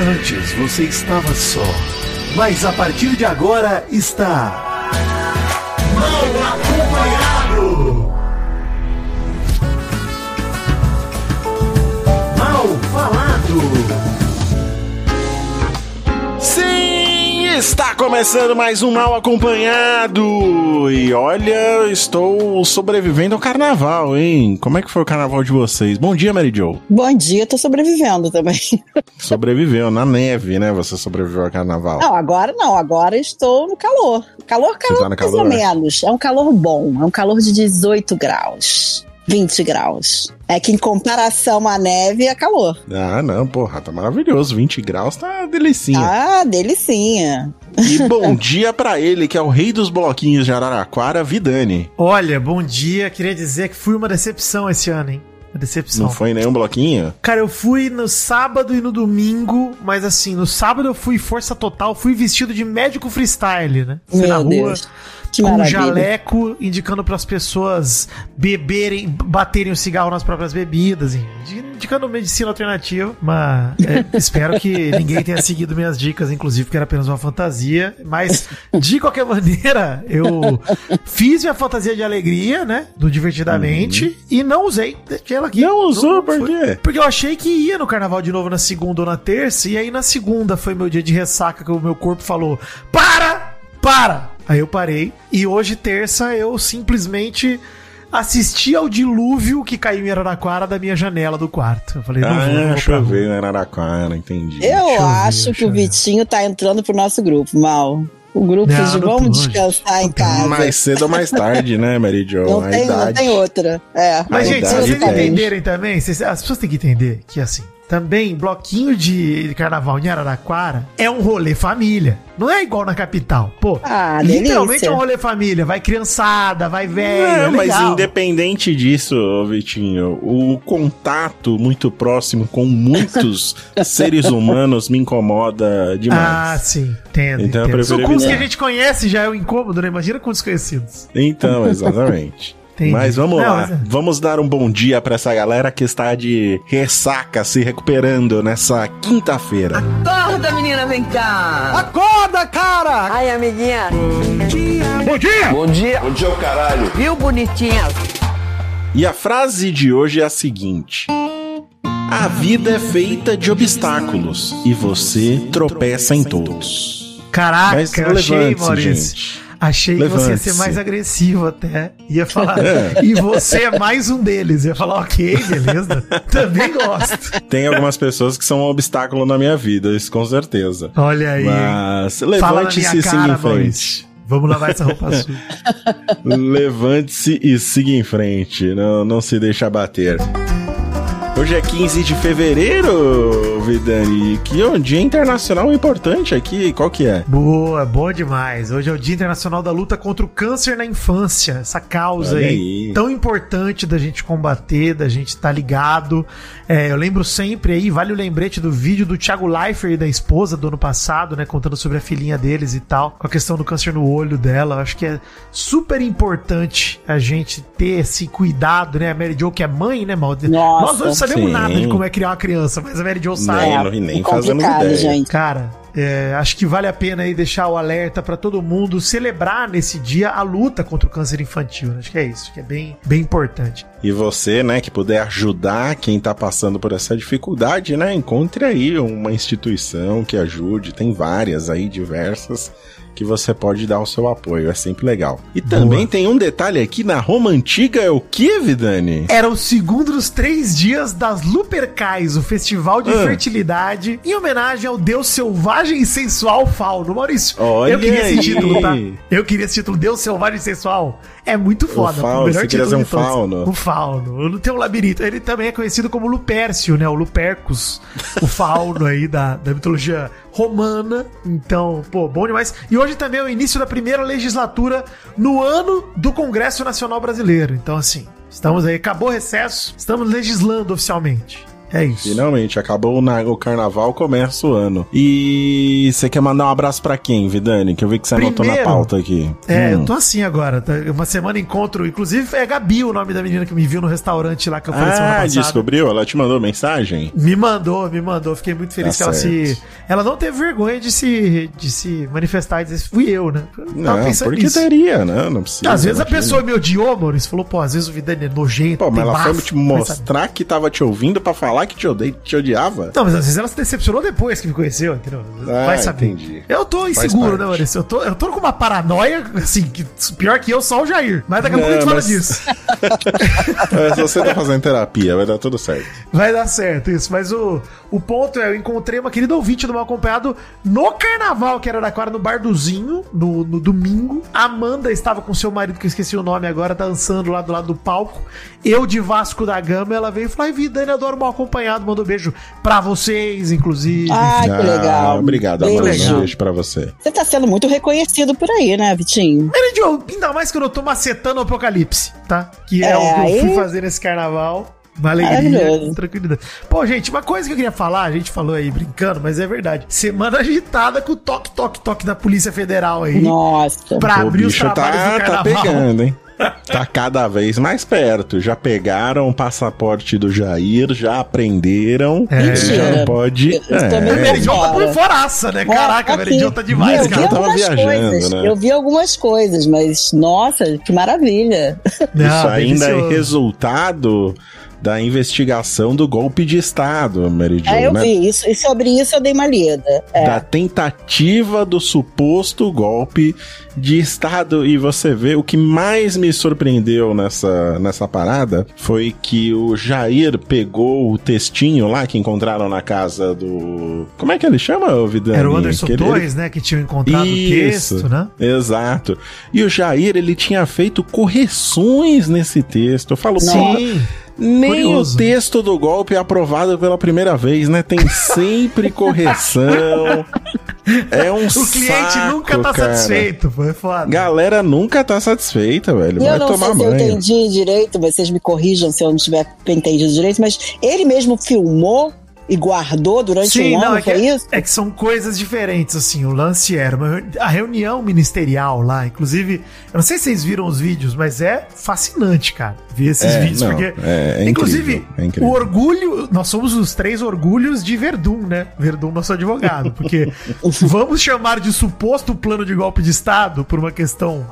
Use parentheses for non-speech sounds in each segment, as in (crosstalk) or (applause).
Antes você estava só, mas a partir de agora está. Mal acompanhado! Mal falado! Está começando mais um Mal Acompanhado! E olha, estou sobrevivendo ao carnaval, hein? Como é que foi o carnaval de vocês? Bom dia, Mary Jo. Bom dia, tô sobrevivendo também. (laughs) Sobreviveu na neve, né? Você sobreviveu ao carnaval. Não, agora não, agora estou no calor. Calor, calor, tá mais calor? ou menos. É um calor bom, é um calor de 18 graus. 20 graus. É que em comparação à neve é calor. Ah, não, porra, tá maravilhoso. 20 graus tá delicinha. Ah, delicinha. E bom (laughs) dia pra ele, que é o rei dos bloquinhos de Araraquara, Vidani. Olha, bom dia. Queria dizer que fui uma decepção esse ano, hein? Uma decepção. Não foi nenhum bloquinho? Cara, eu fui no sábado e no domingo, mas assim, no sábado eu fui força total, fui vestido de médico freestyle, né? Fui Meu na rua. Deus. Que com um jaleco, indicando para as pessoas beberem, baterem o cigarro nas próprias bebidas, indicando medicina alternativa. Mas é, (laughs) espero que ninguém tenha seguido minhas dicas, inclusive, porque era apenas uma fantasia. Mas, de qualquer maneira, eu fiz minha fantasia de alegria, né? Do Divertidamente, e não usei. Deixei ela aqui. Não usou, por quê? Porque eu achei que ia no carnaval de novo na segunda ou na terça, e aí na segunda foi meu dia de ressaca que o meu corpo falou: Para! Para! Aí eu parei, e hoje, terça, eu simplesmente assisti ao dilúvio que caiu em Araraquara da minha janela do quarto. Eu falei, não vou, não Ah, vou pra rua. choveu em Araraquara, entendi. Eu Deixa eu ver, acho que o ver. Vitinho tá entrando pro nosso grupo, mal. O grupo Não, de não vamos descansar em não casa. Mais cedo ou mais tarde, né, Mary Jo? não, a tem, não tem outra. É. Mas, A gente, vocês tem. entenderem também, vocês- as pessoas têm que entender que, assim, também bloquinho de carnaval em Araraquara é um rolê família. Não é igual na capital. Pô, Ah, literalmente delícia. é um rolê família. Vai criançada, vai velho. É, é mas independente disso, Vitinho, o contato muito próximo com muitos (laughs) seres humanos me incomoda Ah, demais. sim, entendo. Então eu entendo. prefiro Com os que a gente conhece já é um incômodo, né? Imagina com desconhecidos. Então, exatamente. Entendi. Mas vamos Não, lá, mas é. vamos dar um bom dia pra essa galera que está de ressaca, se recuperando nessa quinta-feira. Acorda, menina, vem cá. Acorda, cara! Ai, amiguinha. Bom dia! Bom dia. Bom dia, o caralho. Viu, bonitinha? E a frase de hoje é a seguinte: A vida é feita de obstáculos e você tropeça em todos. Caraca, Mas eu achei, Maurício. gente. Achei que você ia ser mais agressivo até. Ia falar, (laughs) É. e você é mais um deles. Ia falar, ok, beleza. (laughs) Também gosto. Tem algumas pessoas que são um obstáculo na minha vida, isso com certeza. Olha aí. Mas levante-se e siga em frente. Vamos lavar essa roupa sua. (laughs) Levante-se e siga em frente, não, não se deixe abater. Hoje é 15 de fevereiro, Vidani, que é um dia internacional importante aqui, qual que é? Boa, boa demais. Hoje é o Dia Internacional da Luta contra o Câncer na Infância. Essa causa aí, aí. tão importante da gente combater, da gente estar ligado. É, eu lembro sempre aí, vale o lembrete do vídeo do Thiago Leifert e da esposa do ano passado, né? Contando sobre a filhinha deles e tal, com a questão do câncer no olho dela. Eu acho que é super importante a gente ter esse cuidado, né? A Mary Jo, que é mãe, né, Mal? Nossa. Nós não sabemos Sim. nada de como é criar uma criança, mas a Mary Jo sabe. Nem, É, não- nem é fazemos ideia. gente. Cara, é, acho que vale a pena aí deixar o alerta pra todo mundo celebrar nesse dia a luta contra o câncer infantil. né? Acho que é isso, que é bem, bem importante. E você, né, que puder ajudar quem tá passando por essa dificuldade, né, encontre aí uma instituição que ajude, tem várias aí, diversas, que você pode dar o seu apoio, é sempre legal. E também Boa. tem um detalhe aqui, na Roma Antiga é o que, Vidani? Era o segundo dos três dias das Lupercais, o festival de Ah. fertilidade, em homenagem ao deus selvagem e sensual Fauno. Maurício, Olha eu queria aí. esse título, tá? Eu queria esse título, Deus selvagem e sensual. É muito foda. Fauno, o melhor você queria dizer um fauno. O Fauno. Não tem um labirinto. Ele também é conhecido como Lupércio, né? O Lupercus, o (laughs) fauno aí da, da mitologia romana. Então, pô, bom demais. E hoje também é o início da primeira legislatura no ano do Congresso Nacional Brasileiro. Então, assim, estamos aí, acabou o recesso, estamos legislando oficialmente. É isso. Finalmente, acabou o, na- o carnaval, começa o ano. E você quer mandar um abraço pra quem, Vidani? Que eu vi que você anotou na Primeiro, pauta aqui. É, Hum. eu tô assim agora. tá? Uma semana encontro. Inclusive, é Gabi o nome da menina que me viu no restaurante lá que eu falei semana Ah, passada. descobriu? Ela te mandou mensagem? Me mandou, me mandou. Fiquei muito feliz Tá que ela se. certo. Ela não teve vergonha de se, de se manifestar e dizer fui eu, né? Eu Não, pensando porque nisso. teria, né? Não precisa. Às vezes a pessoa me odiou, Maurício. Falou, pô, às vezes o Vidani é nojento. Pô, mas ela foi bafo, te vai saber. mostrar que tava te ouvindo pra falar que te, ode... te odiava? Não, mas às vezes ela se decepcionou depois que me conheceu, entendeu? Ah, Vai saber. entendi. Eu tô inseguro, né, Maurício? Eu tô, eu tô com uma paranoia, assim, que pior que eu, só o Jair. Mas daqui a pouco a gente Não, fala mas- disso. (laughs) Mas você tá fazendo terapia, vai dar tudo certo. Vai dar certo isso. Mas o, o ponto é, eu encontrei uma querida ouvinte do Mal Acompanhado no carnaval, que era da Quara, no Barduzinho, no, no domingo. A Amanda estava com seu marido, que eu esqueci o nome agora, dançando lá do lado do palco. Eu de Vasco da Gama, ela veio e falou: Ai, Vidani, adoro Mal Acompanhado. Mandou beijo pra vocês, inclusive. Ah, que legal. Obrigado, Bem Amanda. legal. Um beijo pra você. Você tá sendo muito reconhecido por aí, né, Vitinho? Ainda mais quando eu tô macetando o Apocalipse, tá? Que é, É, o que eu fui aí- fazer nesse carnaval. Uma alegria, tranquilidade. Pô, gente, uma coisa que eu queria falar, a gente falou aí brincando, mas é verdade. Semana agitada com o toque, toque, toque da Polícia Federal aí. Nossa. Pra o abrir os bicho trabalhos do tá, tá carnaval. pegando, hein? (laughs) Tá cada vez mais perto. Já pegaram o passaporte do Jair, já aprenderam. É. Ele já Mentira. pode. Eu- eu também O É, Meridion tá por Fora. foraça, né? Caraca, o Aqui. Meridion tá demais, eu cara. cara. tava viajando, coisas. né? Eu vi algumas coisas, mas nossa, que maravilha. Não, Isso ainda é resultado da investigação do golpe de Estado, Meridion, É, eu né? vi isso. E sobre isso eu dei uma lida. É. da tentativa do suposto golpe de Estado. E você vê, o que mais me surpreendeu nessa, nessa parada foi que o Jair pegou o textinho lá que encontraram na casa do. Como é que ele chama, Vidani? Era o Anderson Que ele- Torres, né? Que tinha encontrado Isso, o texto, né? Exato. E o Jair, ele tinha feito correções nesse texto. Eu falo, pô, Sim. Nem Curioso. o texto do golpe é aprovado pela primeira vez, né? Tem sempre correção. É um (laughs) O cliente saco, nunca tá cara. satisfeito, foi foda. Galera nunca tá satisfeita, velho. Vai eu não tomar sei se eu banho. entendi direito, vocês me corrijam se eu não tiver entendido direito, mas ele mesmo filmou e guardou durante um ano, é foi que, isso? é que são coisas diferentes, assim. O lance era uma a reunião ministerial lá, inclusive, eu não sei se vocês viram os vídeos, mas é fascinante, cara, ver esses É, vídeos, não, porque, é- é inclusive, incrível, é incrível. o orgulho, nós somos os três orgulhos de Verdun, né? Verdun, nosso advogado, porque (laughs) vamos chamar de suposto plano de golpe de Estado por uma questão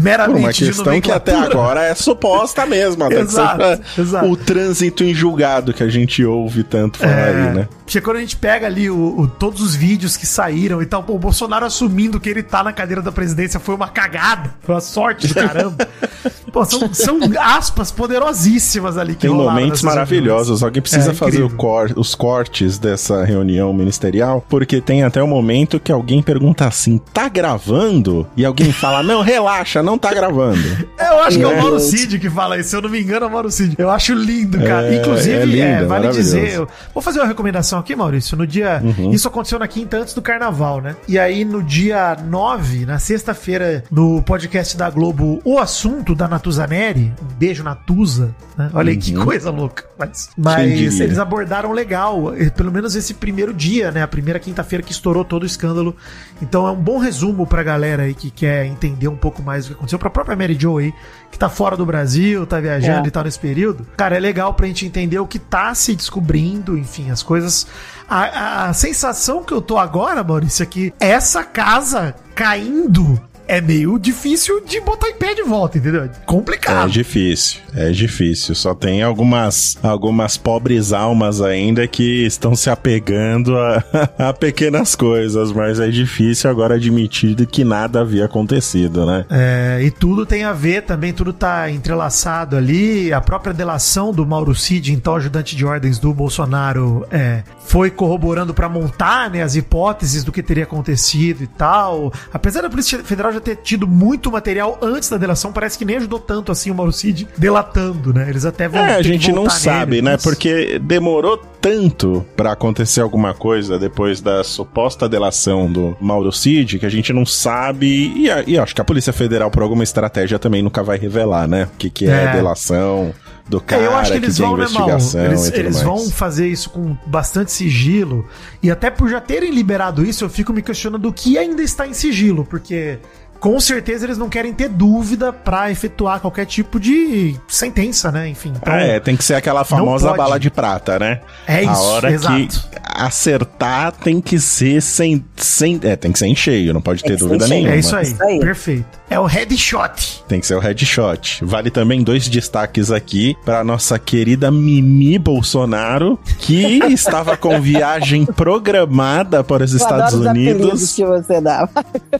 Por meramente uma de questão que até agora é suposta mesmo, até (laughs) Exato, seja exato. o trânsito em julgado que a gente ouve tanto falar É, aí, né? Porque quando a gente pega ali o, o- todos os vídeos que saíram e tal, pô, o Bolsonaro assumindo que ele tá na cadeira da presidência foi uma cagada, foi uma sorte do caramba. (laughs) pô, são, são aspas poderosíssimas ali que Tem momentos maravilhosos. Alguém precisa É, fazer cor- os cortes dessa reunião ministerial, porque tem até o momento que alguém pergunta assim: tá gravando? E alguém fala: não, relaxa, não tá gravando. (laughs) Eu acho que é o É. Mauro Cid que fala isso, se eu não me engano é o Mauro Cid. Eu acho lindo, cara. É, Inclusive, é lindo, é, é vale dizer, eu vou fazer uma recomendação aqui, Maurício, no dia, Uhum. isso aconteceu na quinta antes do carnaval, né? E aí no dia 9, na sexta-feira, no podcast da Globo, o assunto da Natuzaneri, um beijo Natuza, né? Olha aí que coisa louca. Mas, mas Uhum. eles abordaram legal, eh, pelo menos esse primeiro dia, né? A primeira quinta-feira que estourou todo o escândalo. Então é um bom resumo pra galera aí que quer entender um pouco mais do que aconteceu. Pra própria Mary Jo aí, que tá fora do Brasil, tá viajando É. e tal nesse período. Cara, é legal pra gente entender o que tá se descobrindo, enfim, as coisas. A, a- a sensação que eu tô agora, Maurício, é que essa casa caindo é meio difícil de botar em pé de volta, entendeu? É Complicado. difícil, é difícil. Só tem algumas, algumas pobres almas ainda que estão se apegando a, (laughs) a pequenas coisas, mas é difícil agora admitir que nada havia acontecido, né? É, e tudo tem a ver também, tudo tá entrelaçado ali. A própria delação do Mauro Cid, então ajudante de ordens do Bolsonaro, é, foi corroborando pra montar né, as hipóteses do que teria acontecido e tal. Apesar da Polícia Federal já ter tido muito material antes da delação, parece que nem ajudou tanto assim o Mauro Cid delatando, né? Eles até vão. É, a que gente não sabe, nele, né? mas- Porque demorou tanto pra acontecer alguma coisa depois da suposta delação do Mauro Cid que a gente não sabe. E, e acho que a Polícia Federal, por alguma estratégia, também nunca vai revelar, né? O que, que é, É. delação do cara É, eu acho que eles tem vão, né, Mal? investigação Eles, eles vão fazer isso com bastante sigilo. E até por já terem liberado isso, eu fico me questionando o que ainda está em sigilo, porque com certeza eles não querem ter dúvida pra efetuar qualquer tipo de sentença, né? Enfim. então- Ah, é, tem que ser aquela famosa bala de prata, né? É A isso, hora exato. que acertar tem que ser sem, sem. É, tem que ser em cheio, não pode Tem ter dúvida cheio. nenhuma. É isso aí, Isso aí. perfeito. É o headshot. Tem que ser o headshot. Vale também dois destaques aqui para nossa querida Mimi Bolsonaro, que (laughs) estava com viagem programada para os Eu Estados adoro os Unidos. que você dá.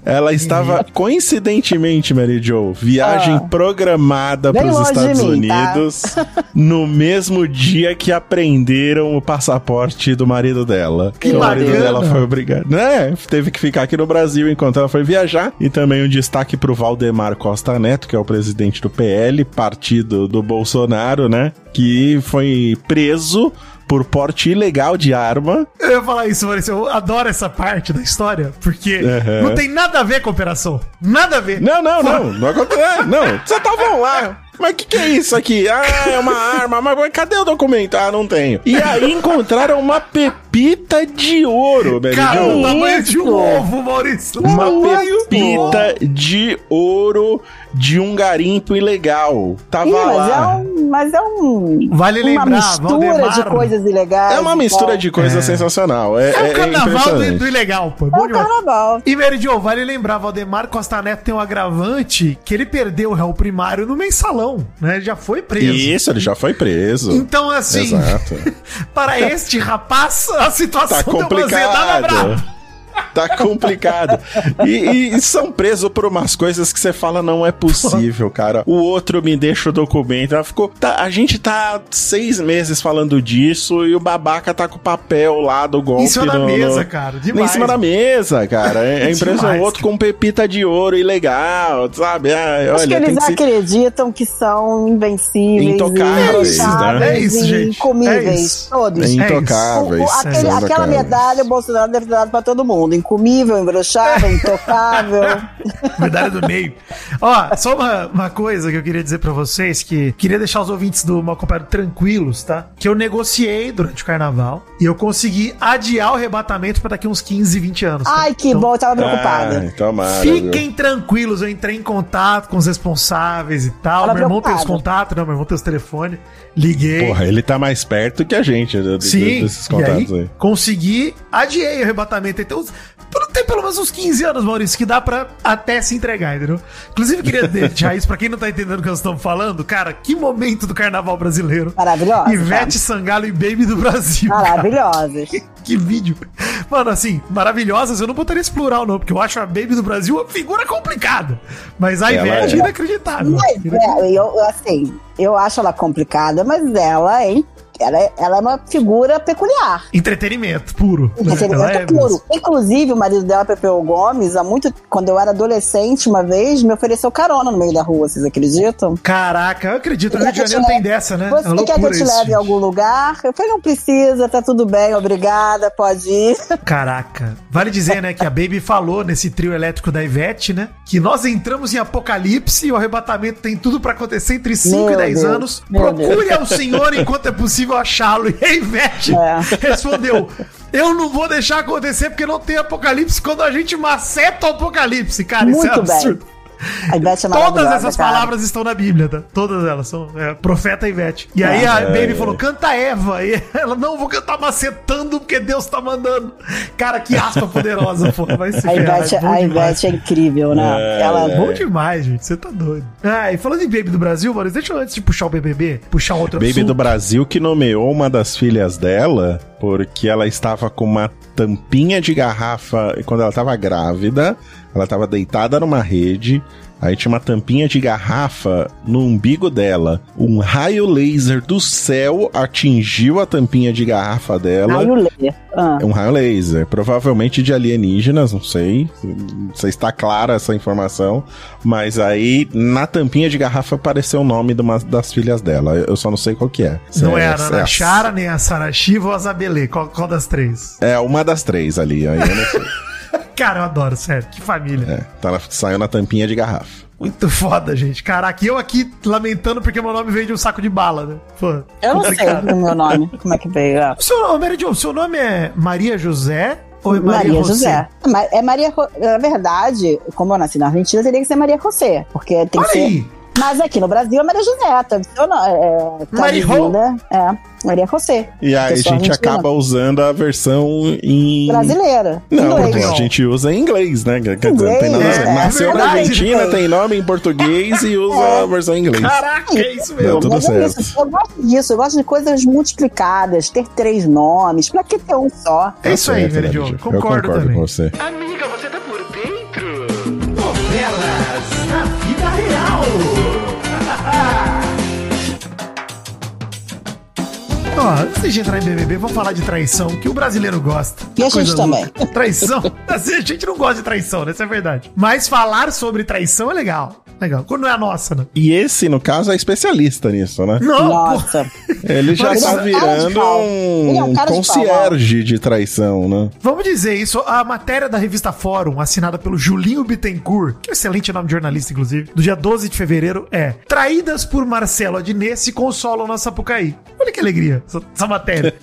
Ela estava coincidentemente, Mary Jo, viagem Ah. programada para os Estados mim, tá? Unidos (laughs) no mesmo dia que apreenderam o passaporte do marido dela. Que o marido bacana. dela foi obrigado. Né? Teve que ficar aqui no Brasil enquanto ela foi viajar. E também um destaque pro Valdemar Costa Neto, que é o presidente do PL, partido do Bolsonaro, né? Que foi preso por porte ilegal de arma. Eu ia falar isso, Maurício. Eu adoro essa parte da história, porque Aham. não tem nada a ver com a operação. Nada a ver. Não, não, não. Não acontece. Não, vocês estavam lá. (laughs) Mas o que, que é isso aqui? Ah, é uma arma. Mas cadê o documento? Ah, não tenho. E aí encontraram uma pepita de ouro, Mary Cara, o tamanho de um ovo, Maurício. Uma ovo. pepita de ouro de um garimpo ilegal. Tava Ih, mas é lá. um. Mas é um Vale uma lembrar, mistura Valdemar. de coisas ilegais. É uma mistura de coisa É. sensacional. É, É o é, é carnaval do, do ilegal, pô. É É o carnaval. E Jo, vale lembrar, Valdemar Costa Neto tem um agravante que ele perdeu o réu primário no mensalão, né? Ele já foi preso. Isso, ele já foi preso. Então, assim, Exato. (laughs) para este rapaz, a situação Tá deu uma brava. complicado. Tá complicado. E, e são presos por umas coisas que você fala não é possível, cara. O outro me deixa o documento. Ela ficou. tá, a gente tá seis meses falando disso e o babaca tá com o papel lá do golpe. Em cima da no- mesa, no- cara. Em Demais. cima da mesa, cara. É, é (laughs) impressionante. O outro com pepita de ouro ilegal, sabe? Ah, Acho que olha, tem eles que se... acreditam que são invencíveis, Intocáveis, e né? É isso, gente. incomíveis, É isso. todos. É isso. intocáveis. O- o- aquele- aquela medalha o Bolsonaro deve ter dado pra todo mundo. Incomível, imbrochável, intocável. (laughs) Medalha do meio. Ó, só uma, uma coisa que eu queria dizer pra vocês, que queria deixar os ouvintes do Mal Comparado tranquilos, tá? Que eu negociei durante o carnaval e eu consegui adiar o arrebatamento pra daqui uns 15, 20 anos. tá? Ai, que Então, bom, eu tava preocupada. Ai, tomara, viu? Fiquem tranquilos, eu entrei em contato com os responsáveis e tal. Tava meu irmão tem os contatos, né? Meu irmão tem os telefones. Liguei. Porra, ele tá mais perto que a gente né, Sim, desses e contatos aí, aí. consegui, adiei o arrebatamento. Então, tem pelo menos uns 15 anos, Maurício, que dá pra até se entregar, entendeu? Inclusive, eu queria (laughs) deixar isso pra quem não tá entendendo o que nós estamos falando. Cara, que momento do carnaval brasileiro. Maravilhosa. Ivete Sangalo e Baby do Brasil. cara. Maravilhosas. (laughs) Que vídeo. Mano, assim, maravilhosas, eu não botaria esse plural, não, porque eu acho a Baby do Brasil uma figura complicada. Mas a Ela Ivete é. é inacreditável. Mas é, eu, eu, assim, eu acho ela complicada, mas ela é, ela é, ela é uma figura peculiar. Entretenimento puro. né? Entretenimento Ela é puro. mesmo. Inclusive, o marido dela, Pepeu Gomes, há muito. Quando eu era adolescente, uma vez, me ofereceu carona no meio da rua, vocês acreditam? Caraca, eu acredito. No Rio de Janeiro tem leve- dessa, né? Você É quer que eu te leve em algum lugar? Eu falei, não precisa, tá tudo bem, obrigada, pode ir. (laughs) Caraca. Vale dizer, né, que a Baby falou nesse trio elétrico da Ivete, né? Que nós entramos em apocalipse e o arrebatamento tem tudo pra acontecer entre 5 Meu e 10 Deus, anos. meu Procure ao Senhor enquanto é possível achá-lo. E a Ivete É. respondeu: Eu não vou deixar acontecer porque não tem apocalipse quando a gente maceta o apocalipse. Cara, isso é Muito bem. A Ivete é Todas essas cara. palavras estão na Bíblia, tá? Todas elas são é, profeta Ivete. E aí a É, Baby é. falou: canta Eva. E ela, não, vou cantar macetando porque Deus tá mandando. Cara, que aspa poderosa, pô. Vai se A Ivete, é bom a. Ivete é incrível, né? ela, Bom demais, gente. Você tá doido. Ah, e falando em Baby do Brasil, Maurício, deixa eu antes de puxar o BBB, puxar outro Baby assunto. do Brasil que nomeou uma das filhas dela porque ela estava com uma tampinha de garrafa quando ela estava grávida, ela estava deitada numa rede. Aí tinha uma tampinha de garrafa no umbigo dela. Um raio laser do céu atingiu a tampinha de garrafa dela. Raio Lê. Ah. É um raio laser, provavelmente de alienígenas, não sei. Não sei se está clara essa informação. Mas aí, na tampinha de garrafa apareceu o nome de uma das filhas dela. Eu só não sei qual que é. Se Não é a se Nana Chara, nem a Sara Shiva ou a Zabelê. Qual, qual das três? É uma das três ali, aí eu não sei. (laughs) Cara, eu adoro, sério. Que família. É, tá na- saiu na tampinha de garrafa. Muito foda, gente. Caraca, e eu aqui lamentando porque meu nome veio de um saco de bala, né? Pô, Eu não sei o meu nome, como é que veio. O seu, Mary Jo, seu nome é Maria José ou é Maria, Maria, José? É Maria. Na verdade, como eu nasci na Argentina, teria que ser Maria José. Porque tem Olha que ser. Mas aqui no Brasil é Maria José. Tá, eu não, é, tá Maria dizendo, É, Maria José. E aí a gente acaba usando a versão em. Brasileira. Não, inglês. a gente usa em inglês, né? Quer dizer, não tem nada a ver. Inglês, é, Nasceu é na. Argentina, tem nome em português e usa a versão em inglês. Caraca, é isso Deu mesmo. tudo Mas é certo. isso, eu gosto disso, eu gosto de coisas multiplicadas, ter três nomes, pra que ter um só? É isso aí, né, Jo. Lígia? Concordo, Eu concordo também. com você. Amiga, você tá Ó, antes de entrar em BBB, vamos falar de traição, que o brasileiro gosta. E a gente Coisa também. louca. Traição? (laughs) Assim, a gente não gosta de traição, né? Isso é verdade. Mas falar sobre traição é legal. Legal. Quando não é a nossa, né? E esse, no caso, é especialista nisso, né? Não, pô. Nossa. Ele já Mas tá é um virando é um um cara de concierge de traição, né? Vamos dizer isso, a matéria da revista Fórum, assinada pelo Julinho Bittencourt, que é um excelente nome de jornalista, inclusive, do dia 12 de fevereiro, é Traídas por Marcelo Adnet se consolam na Sapucaí. Olha que alegria, essa, essa matéria.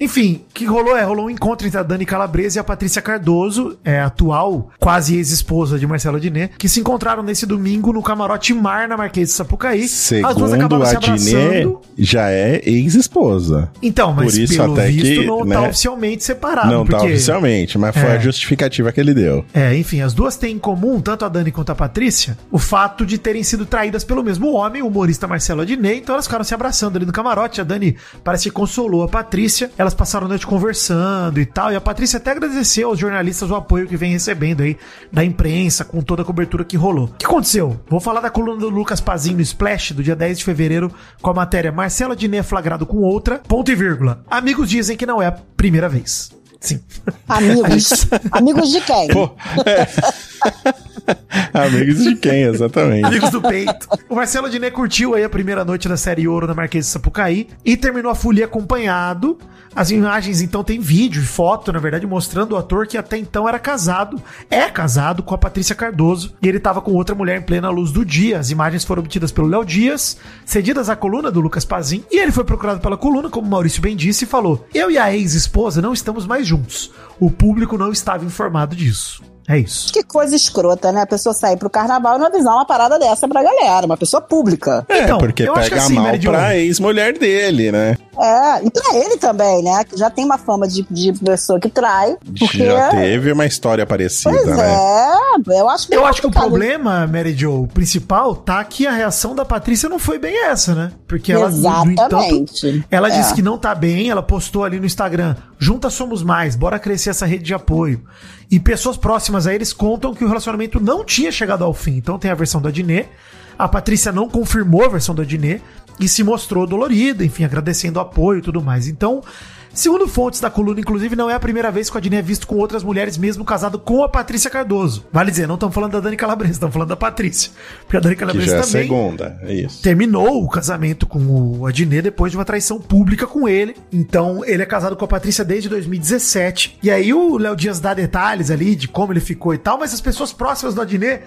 Enfim, o que rolou é, rolou um encontro entre a Dani Calabresa e a Patrícia Cardoso, é, a atual quase ex-esposa de Marcelo Adnet, que se encontraram nesse domingo no camarote Mar, na Marquês de Sapucaí. Segundo a Diné, já é ex-esposa. Então, mas Por isso pelo até visto que, não né, tá oficialmente separado. Não tá porque- oficialmente, mas foi É. a justificativa que ele deu. É, enfim, as duas têm em comum, tanto a Dani quanto a Patrícia, o fato de terem sido traídas pelo mesmo homem, o humorista Marcelo Adnet, então elas ficaram se abraçando ali no camarote, a Dani parece que consolou a Patrícia, elas passaram a noite conversando e tal, e a Patrícia até agradeceu aos jornalistas o apoio que vem recebendo aí da imprensa, com toda a cobertura que rolou. O que aconteceu? Vou falar da coluna do Lucas Pazinho no Splash, do dia 10 de fevereiro, com a matéria Marcelo Adnet é flagrado com outra, ponto e vírgula. Amigos dizem que não é a primeira vez. Sim. Amigos. (laughs) Amigos de quem? Pô, é. (laughs) Amigos de quem, exatamente. Amigos do peito. O Marcelo Diné curtiu aí a primeira noite da série Ouro na Marquês de Sapucaí e terminou a folia acompanhado. As imagens, então, tem vídeo e foto, na verdade, mostrando o ator que até então era casado, é casado com a Patrícia Cardoso, e ele tava com outra mulher em plena luz do dia. As imagens foram obtidas pelo Léo Dias, cedidas à coluna do Lucas Pazin, e ele foi procurado pela coluna, como Maurício bem disse, e falou: Eu e a ex-esposa não estamos mais juntos. O público não estava informado disso. É isso. Que coisa escrota, né? A pessoa sair pro carnaval e não avisar uma parada dessa pra galera, uma pessoa pública. É, Então, porque eu acho pega que assim, mal Mary pra ex-mulher dele, né? É, e pra ele também, né? Que já tem uma fama de, de pessoa que trai. Porque, Já teve uma história parecida, Pois né? é, eu acho Eu acho que o problema, Mary Jo, o principal, tá que a reação da Patrícia não foi bem essa, né? Porque ela, no- no entanto, Exatamente. ela É. disse que não tá bem, ela postou ali no Instagram, juntas somos mais, bora crescer essa rede de apoio. E pessoas próximas a eles contam que o relacionamento não tinha chegado ao fim. Então tem a versão da Diné, a Patrícia não confirmou a versão da Diné e se mostrou dolorida, enfim, agradecendo o apoio e tudo mais. Então, segundo fontes da coluna, inclusive, não é a primeira vez que o Adnet é visto com outras mulheres, mesmo casado com a Patrícia Cardoso. Vale dizer, não estamos falando da Dani Calabresa, estamos falando da Patrícia. Porque a Dani Que Calabresa já é também segunda, é isso. terminou o casamento com o Adnet depois de uma traição pública com ele. Então, ele é casado com a Patrícia desde 2017. E aí o Léo Dias dá detalhes ali de como ele ficou e tal, mas as pessoas próximas do Adnet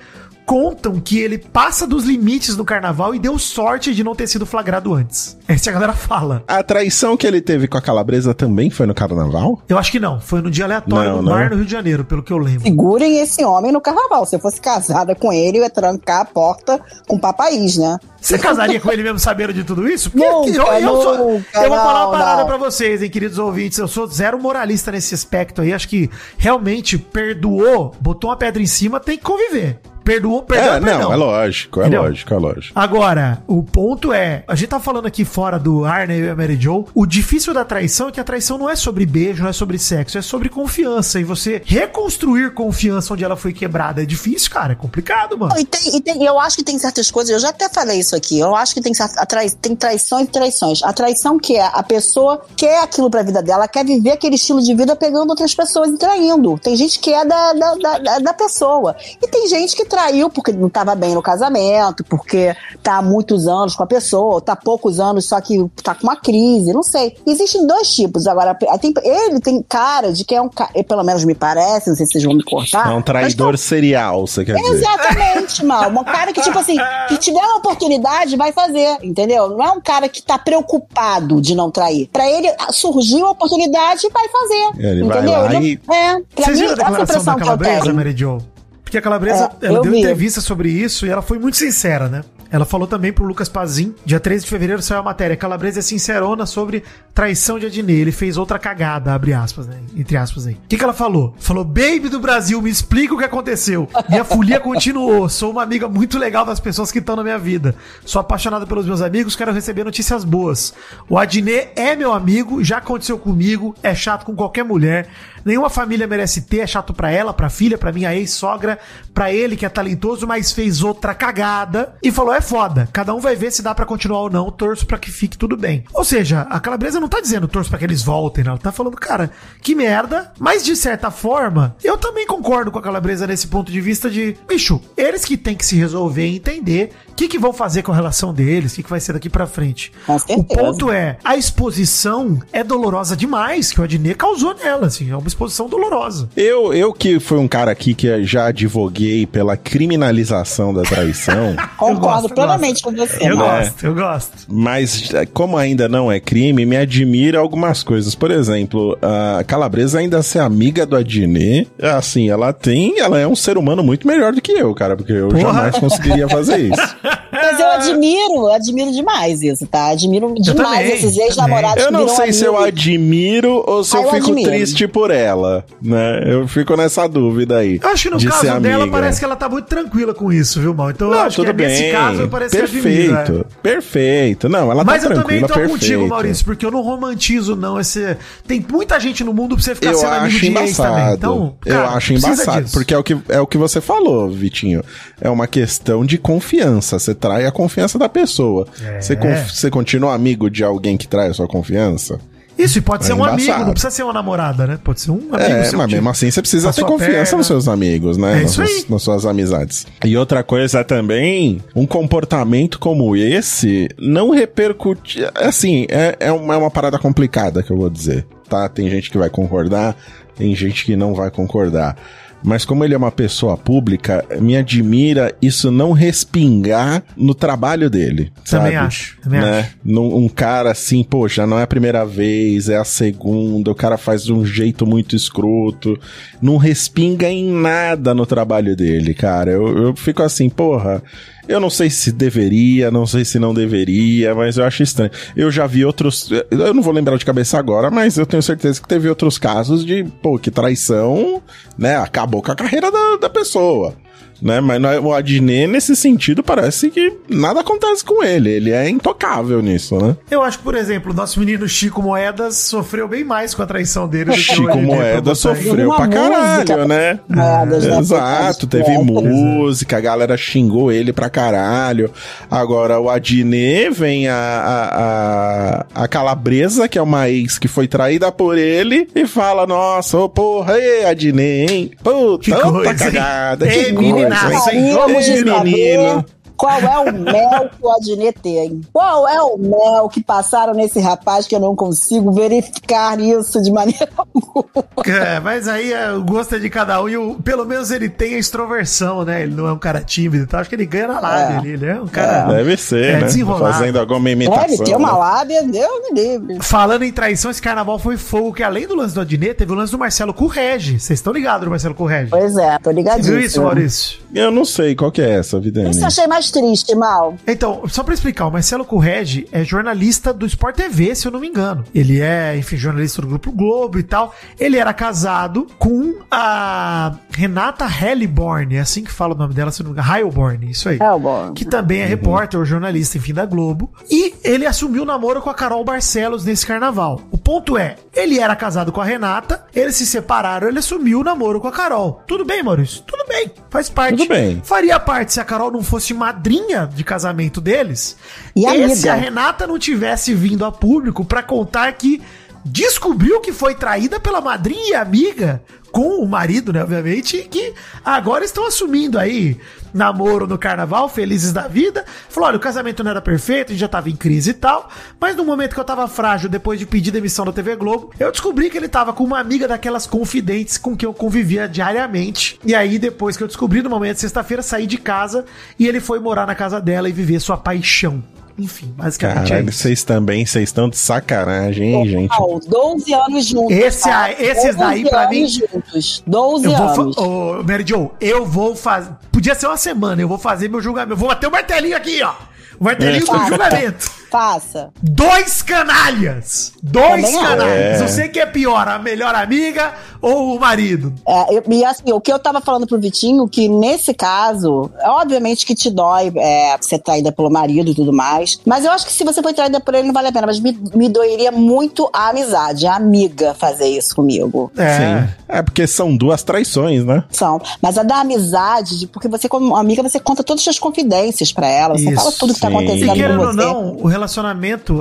contam que ele passa dos limites no carnaval e deu sorte de não ter sido flagrado antes. Essa a galera fala. A traição que ele teve com a calabresa também foi no carnaval? Eu acho que não, foi no dia aleatório Não, no mar não. no Rio de Janeiro, pelo que eu lembro. Segurem esse homem no carnaval. Se eu fosse casada com ele, eu ia trancar a porta com papaiz, né? Você casaria com ele mesmo sabendo de tudo isso? Porque Nunca, eu, eu sou- nunca, eu vou falar uma parada não. pra vocês, hein, queridos ouvintes. Eu sou zero moralista nesse aspecto aí. Acho que realmente perdoou, botou uma pedra em cima, tem que conviver. Perdoou, perdoou, É, perdão. não, é lógico, é Entendeu? lógico, é lógico. Agora, o ponto é, a gente tá falando aqui fora do Arne e a Mary Jo, o difícil da traição é que a traição não é sobre beijo, não é sobre sexo, é sobre confiança. E você reconstruir confiança onde ela foi quebrada é difícil, cara, é complicado, mano. E, tem, e tem- eu acho que tem certas coisas, eu já até falei isso aqui, eu acho que tem, trai- tem traições e traições. A traição que é a pessoa quer aquilo pra vida dela, quer viver aquele estilo de vida pegando outras pessoas e traindo. Tem gente que é da, da, da, da- da pessoa. E tem gente que traiu porque não estava bem no casamento, porque tá há muitos anos com a pessoa, tá há poucos anos, só que tá com uma crise, não sei. Existem dois tipos. Agora, tem- ele tem cara de que é um cara, pelo menos me parece, não sei se vocês vão me cortar. É um mas traidor serial, você quer dizer. Exatamente, mal. Um cara que, tipo assim, que tiver uma oportunidade, vai fazer, entendeu? Não é um cara que tá preocupado de não trair. Pra ele, surgiu a oportunidade, vai fazer. Ele vai entendeu? lá Ele e- não- É, pra Vocês mim, viram a declaração impressão da que eu Calabresa, tenho. Mary Jo? Porque a Calabresa, É, ela eu deu vi. entrevista sobre isso e ela foi muito sincera, né? Ela falou também pro Lucas Pazin, dia 13 de fevereiro saiu a matéria. Calabresa é sincerona sobre traição de Adnê. Ele fez outra cagada, abre aspas, né? Entre aspas aí. O que, que ela falou? Falou, baby do Brasil, me explica o que aconteceu. Minha folia continuou. Sou uma amiga muito legal das pessoas que estão na minha vida. Sou apaixonada pelos meus amigos, quero receber notícias boas. O Adnê é meu amigo, já aconteceu comigo, é chato com qualquer mulher. Nenhuma família merece ter, é chato pra ela, pra filha, pra minha ex-sogra, pra ele que é talentoso, mas fez outra cagada. E falou: é foda. Cada um vai ver se dá pra continuar ou não. Torço pra que fique tudo bem. Ou seja, a Calabresa não tá dizendo torço pra que eles voltem, né? Ela tá falando, cara, que merda. Mas de certa forma, eu também concordo com a Calabresa nesse ponto de vista de, bicho, eles que têm que se resolver e entender o que, que vão fazer com a relação deles, o que, que vai ser daqui pra frente. O ponto é, a exposição é dolorosa demais que o Adnê causou nela, assim, é uma exposição dolorosa. Eu, eu que fui um cara aqui que já advoguei pela criminalização da traição, (laughs) Concordo gosto, eu plenamente com você, Eu Mal. gosto, eu gosto. mas eh, como ainda não é crime, me admira algumas coisas. Por exemplo, a Calabresa ainda ser amiga do Adnet, assim, ela tem, ela é um ser humano muito melhor do que eu, cara, porque eu Porra. jamais conseguiria fazer isso. (laughs) Mas eu admiro, eu admiro demais isso, tá? Admiro demais também, esses ex-namorados Eu que não sei se eu admiro ou se Ah, eu eu fico admiro. triste por ela, né? Eu fico nessa dúvida aí. Eu acho que no de caso dela amiga. parece que ela tá muito tranquila com isso, viu, Mal? Então eu Não, acho tudo que bem. nesse caso parece que perfeito, admira. é. perfeito. Não, ela Mas tá eu também tranquila, tô perfeito. contigo, Maurício, porque eu não romantizo, não, esse... Tem muita gente no mundo pra você ficar Eu sendo amigo acho de ex embaçado. também. Então, eu cara, acho precisa embaçado, disso. porque é o, que, é o que você falou, Vitinho. É uma questão de confiança. Você trai a confiança da pessoa. É. Você, você continua amigo de alguém que trai a sua confiança? Isso, e pode É ser um amigo, embaçado. não precisa ser uma namorada, né? Pode ser um amigo É, seu. mas tipo. mesmo assim você precisa ter confiança perna. nos seus amigos, né? É nas, isso aí. suas, nas suas amizades. E outra coisa também, um comportamento como esse não repercute. Assim, é, é, uma, é uma parada complicada que eu vou dizer, tá? Tem gente que vai concordar, tem gente que não vai concordar. Mas como ele é uma pessoa pública, me admira isso não respingar no trabalho dele. Também sabe? acho, também né? acho. Num- um cara assim, poxa, não é a primeira vez, é a segunda, o cara faz de um jeito muito escroto, não respinga em nada no trabalho dele, cara. Eu, eu fico assim, porra. Eu não sei se deveria, não sei se não deveria, mas eu acho estranho. Eu já vi outros. Eu não vou lembrar de cabeça agora, mas eu tenho certeza que teve outros casos de, pô, que traição, né? Acabou com a carreira da, da pessoa. Né? Mas é- o Adnet, nesse sentido, parece que nada acontece com ele. Ele é intocável nisso, né? Eu acho que, por exemplo, o nosso menino Chico Moedas sofreu bem mais com a traição dele do que o Chico Adnê Moeda Probotelli. sofreu pra caralho, música. né? Moedas, né? Exato, teve é. música, a galera xingou ele pra caralho. Agora, o Adnet vem a, a, a, a Calabresa, que é uma ex que foi traída por ele, e fala: Nossa, ô porra, ei, Adnet, hein? Puta, Que coisa, hein? cagada, Ei, que coisa, de saber menino. Qual é o mel que o Adnet tem. Qual é o mel que passaram nesse rapaz que eu não consigo verificar isso de maneira (laughs) alguma. É, mas aí é, o gosto é de cada um e o, pelo menos ele tem a extroversão, né? Ele não é um cara tímido e tal. Acho que ele ganha na live É. ali. Ele é um cara. Deve ser, É, né? desenrolado. Fazendo alguma imitação. Deve ter uma né? lábia, Deus me livre. Falando em traição, esse carnaval foi fogo, que além do lance do Adnet, teve o lance do Marcelo Correge. Vocês estão ligados do Marcelo Correge? Pois é, tô Você ligadíssimo. viu isso, Maurício? Eu não sei qual que é essa, Vidani. Isso eu achei mais triste, Mal. Então, só pra explicar, o Marcelo Correge é jornalista do Sport TV, se eu não me engano. Ele é, enfim, jornalista do Grupo Globo e tal. Ele era casado com a Renata Helliborn, é assim que fala o nome dela, se não me engano. Heilborn, isso aí. Helliborn. Que também é repórter ou jornalista, enfim, da Globo. E ele assumiu o namoro com a Carol Barcelos nesse carnaval. O ponto é, ele era casado com a Renata, eles se separaram, ele assumiu o namoro com a Carol. Tudo bem, Maurício? Tudo bem, faz parte. Tudo bem. Faria parte se a Carol não fosse madrinha de casamento deles. E e se a Renata não tivesse vindo a público pra contar que descobriu que foi traída pela madrinha e amiga com o marido, né, obviamente, que agora estão assumindo aí namoro no carnaval, felizes da vida. Falou: olha, o casamento não era perfeito, a gente já tava em crise e tal. Mas no momento que eu tava frágil, depois de pedir demissão da TV Globo, eu descobri que ele tava com uma amiga daquelas confidentes com quem eu convivia diariamente. E aí, depois que eu descobri, no momento de sexta-feira, saí de casa e ele foi morar na casa dela e viver sua paixão. Enfim, basicamente é Caralho, isso. vocês também, vocês estão de sacanagem, hein, gente? Total, 12 anos juntos. Esse tá? aí- esses daí, 12 pra mim- anos juntos. 12 Eu vou anos. fa- Ô, Mary Jo, eu vou fazer. Podia ser uma semana, eu vou fazer meu julgamento. Eu vou bater o martelinho aqui, ó. O martelinho do Faça. julgamento. Faça. Dois canalhas! Dois Também canalhas! É. Sei quem é pior, a melhor amiga ou o marido. É, eu- e assim, o que eu tava falando pro Vitinho, que nesse caso, é obviamente que te dói é, ser traída pelo marido e tudo mais. Mas eu acho que se você foi traída por ele, não vale a pena. Mas me, me doeria muito a amizade, a amiga fazer isso comigo. Sim. É porque são duas traições, né? São. Mas a da amizade, de- porque você, como amiga, você conta todas as suas confidências pra ela. Você Isso, fala tudo que tá. E acontecendo querendo com ou você. não, o relacionamento,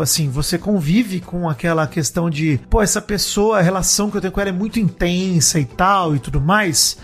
assim, você convive com aquela questão de, pô, essa pessoa, a relação que eu tenho com ela é muito intensa e tal e tudo mais.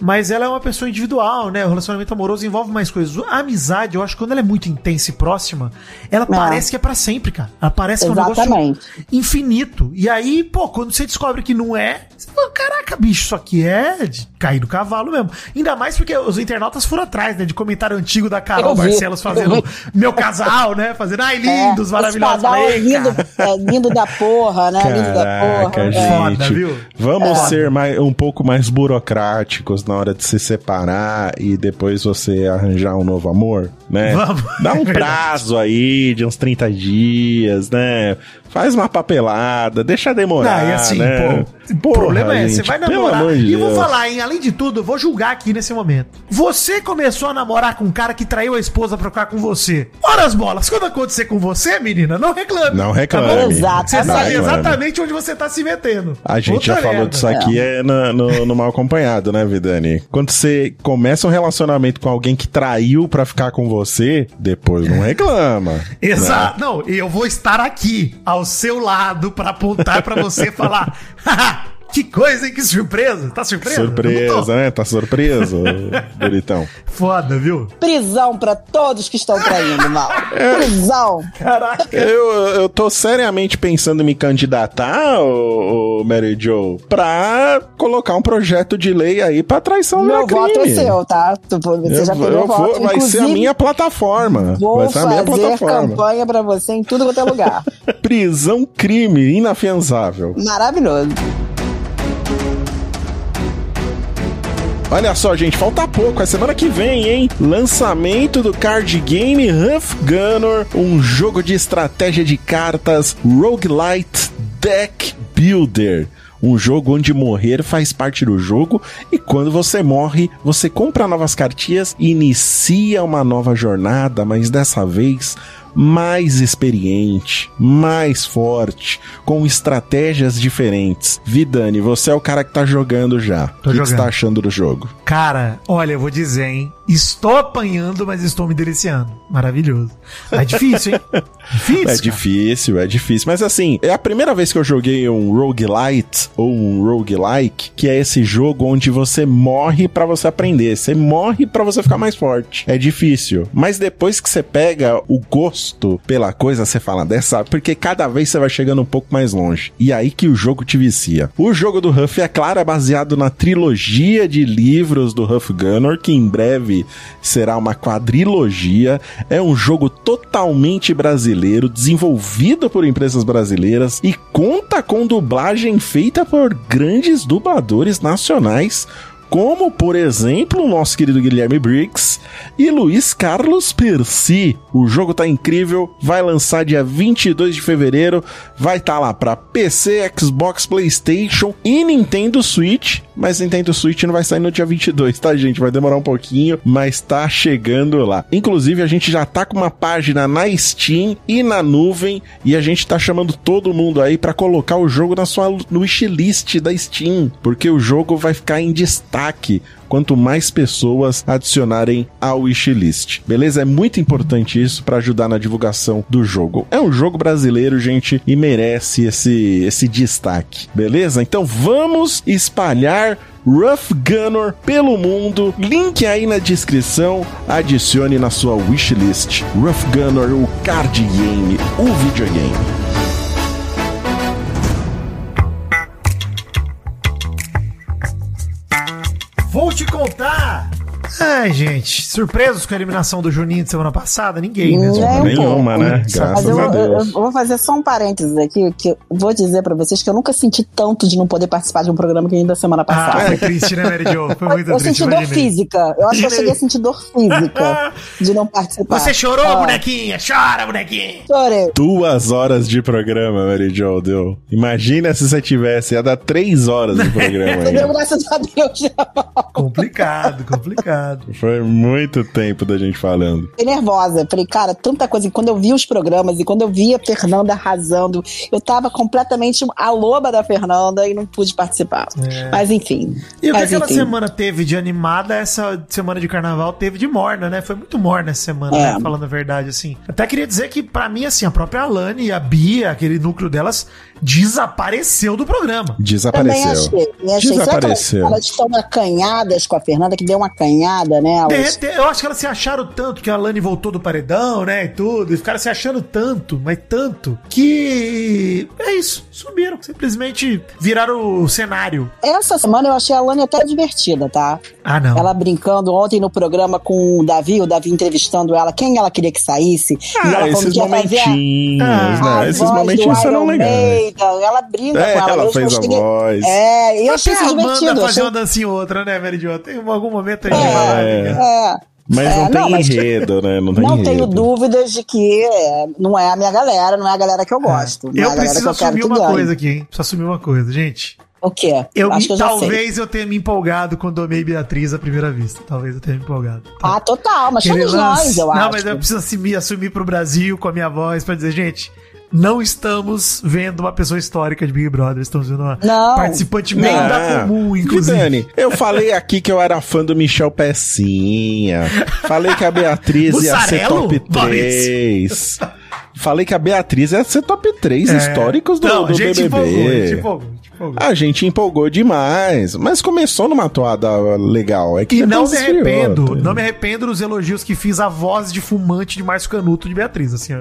Mas ela é uma pessoa individual, né? O relacionamento amoroso envolve mais coisas. A amizade, eu acho que quando ela é muito intensa e próxima, ela parece que é pra sempre, cara. Ela parece que é um negócio infinito. E aí, pô, quando você descobre que não é, você fala, caraca, bicho, isso aqui é de cair do cavalo mesmo. Ainda mais porque os internautas foram atrás, né? De comentário antigo da Carol Barcelos fazendo meu casal, né? Fazendo, ai, É, lindos, esse maravilhosos. Falei, lindo, é, lindo da porra, né? lindo da Caraca, porra. gente. é. Foda, viu? Vamos Foda. ser mais, um pouco mais burocráticos na hora de se separar e depois você arranjar um novo amor, né? Vamos. Dá um (laughs) prazo aí de uns 30 dias, né? Faz uma papelada, deixa demorar, Não, e assim, né? pô, o problema é, você gente, vai pelo namorar. amor de E eu vou falar, hein? Além de tudo, eu vou julgar aqui nesse momento. Você começou a namorar com um cara que traiu a esposa pra ficar com você. Ora as bolas, quando acontecer com você, menina, não reclame. Não reclame. Tá bom? Exato. Você Não sabe reclame. exatamente onde você tá se metendo. A gente Outra já falou merda. disso aqui é no, no, no Mal Acompanhado, né, Vidani? Quando você começa um relacionamento com alguém que traiu pra ficar com você, depois não reclama. né? Exato. Não, e eu vou estar aqui, ao seu lado, pra apontar pra você e falar: "Haha, que coisa, hein? Que surpresa. Tá surpreso? Surpresa, né? Tá surpreso, (laughs) bonitão. Foda, viu? Prisão pra todos que estão traindo, (laughs) mal. Prisão. Caraca. Eu, eu tô seriamente pensando em me candidatar, ô, ô Mary Jo, pra colocar um projeto de lei aí pra traição Meu é voto é seu, tá? Você Eu, já meu eu voto. vou, vai ser a minha plataforma. Vou vai ser a minha fazer plataforma. campanha pra você em tudo quanto é lugar. (laughs) Prisão crime inafiançável. Maravilhoso. Olha só, gente, falta pouco, é semana que vem, hein? Lançamento do card game Huff Gunner, um jogo de estratégia de cartas roguelite deck builder. Um jogo onde morrer faz parte do jogo e quando você morre, você compra novas cartinhas e inicia uma nova jornada, mas dessa vez mais experiente, mais forte, com estratégias diferentes. Vidani, você é o cara que tá jogando já. Tô o que, que você tá achando do jogo? Cara, olha, eu vou dizer, hein? Estou apanhando, mas estou me deliciando. Maravilhoso. É difícil, hein? (laughs) Difícil. É cara. difícil, é difícil. Mas assim, é a primeira vez que eu joguei um roguelite ou um roguelike, que é esse jogo onde você morre pra você aprender. Você morre pra você ficar mais forte. É difícil. Mas depois que você pega o gosto pela coisa, você fala dessa, porque cada vez você vai chegando um pouco mais longe. E aí que o jogo te vicia. O jogo do Huff, é claro, é baseado na trilogia de livros do Huff Gunner, que em breve será uma quadrilogia. É um jogo totalmente brasileiro, desenvolvido por empresas brasileiras e conta com dublagem feita por grandes dubladores nacionais. Como, por exemplo, o nosso querido Guilherme Briggs e Luiz Carlos Percy. O jogo tá incrível, vai lançar dia 22 de fevereiro, vai estar tá lá para PC, Xbox, PlayStation e Nintendo Switch. Mas Nintendo Switch não vai sair no dia 22, tá, gente? Vai demorar um pouquinho, mas tá chegando lá. Inclusive, a gente já tá com uma página na Steam e na nuvem e a gente tá chamando todo mundo aí para colocar o jogo na sua wishlist da Steam, porque o jogo vai ficar em destaque quanto mais pessoas adicionarem ao wishlist. Beleza? É muito importante isso para ajudar na divulgação do jogo. É um jogo brasileiro, gente, e merece esse esse destaque. Beleza? Então vamos espalhar jogar Rough Gunner pelo mundo. Link aí na descrição. Adicione na sua wishlist Rough Gunner, o card game, o videogame. Vou te contar! Ai, gente, surpresos com a eliminação do Juninho de semana passada? Ninguém, né? Um Nenhuma, pouco. né? Mas Graças eu, a eu- Deus. eu vou fazer só um parênteses aqui, que eu vou dizer pra vocês que eu nunca senti tanto de não poder participar de um programa que nem da semana Ah, passada. foi triste, né, Mary Jo? Foi muito eu triste. senti dor física. Eu acho que eu cheguei a sentir dor física (laughs) de não participar. Você chorou, Ah, bonequinha? Chora, bonequinha! Chorei. Duas horas de programa, Mary Jo, deu. Imagina se você tivesse, ia dar três horas de (laughs) programa. Graças a Deus. Complicado, complicado. Foi muito tempo da gente falando. Fiquei nervosa. Falei, cara, tanta coisa. E quando eu vi os programas e quando eu vi a Fernanda arrasando, eu tava completamente a loba da Fernanda e não pude participar. Mas enfim. E o que aquela enfim. semana teve de animada, essa semana de carnaval teve de morna, né? Foi muito morna essa semana, É. né? Falando a verdade, assim. Até queria dizer que, pra mim, assim, a própria Alane e a Bia, aquele núcleo delas, desapareceu do programa. Também Desapareceu. achei. E achei. Será que elas, Desapareceu. elas estão acanhadas com a Fernanda, que deu uma acanhada, né? Elas- Derrete- eu acho que elas se acharam tanto que a Alane voltou do paredão, né? E tudo. E ficaram se achando tanto, mas tanto, que. É isso. Sumiram. Simplesmente viraram o cenário. Essa semana eu achei a Lani até divertida, tá? Ah, não. Ela brincando ontem no programa com o Davi, o Davi entrevistando ela, quem ela queria que saísse. e Ah, ela falando esses momentinhos, Ah, a né? Esses momentinhos serão legais. Maiden. Ela brinca É, com ela. ela fez a voz. É, e eu achei Até isso divertido. eu fazer Achei... uma dancinha ou outra, né, Mary Jo? Tem um- algum momento a gente É, vai lá. né? é. Mas É, não tem não, mas- enredo, né? Não tem Não enredo. tenho dúvidas de que é, não é a minha galera, não é a galera que eu gosto. não é Eu galera preciso que assumir uma coisa aqui, hein? Preciso assumir uma coisa, gente. O quê? Eu, Acho que eu já sei. talvez eu tenha me empolgado quando amei Beatriz à primeira vista. Talvez eu tenha me empolgado. Tá? Ah, total, mas Aquele somos lance- nós, eu Não, acho. mas eu preciso assumir, assumir pro Brasil com a minha voz pra dizer, gente, não estamos vendo uma pessoa histórica de Big Brother, estamos vendo uma Não. participante Não. bem da comum, inclusive. Dani, eu falei aqui que eu era fã do Michel Pecinha. Falei que a Beatriz ia ser top 3. Falei que a Beatriz ia ser top 3 históricos do, É. Não, do gente BBB. empolgou, gente empolgou, a gente empolgou. Demais, mas começou numa toada legal. É que E não me esfriou, arrependo, não me arrependo dos elogios que fiz à voz de fumante de Márcio Canuto de Beatriz, assim,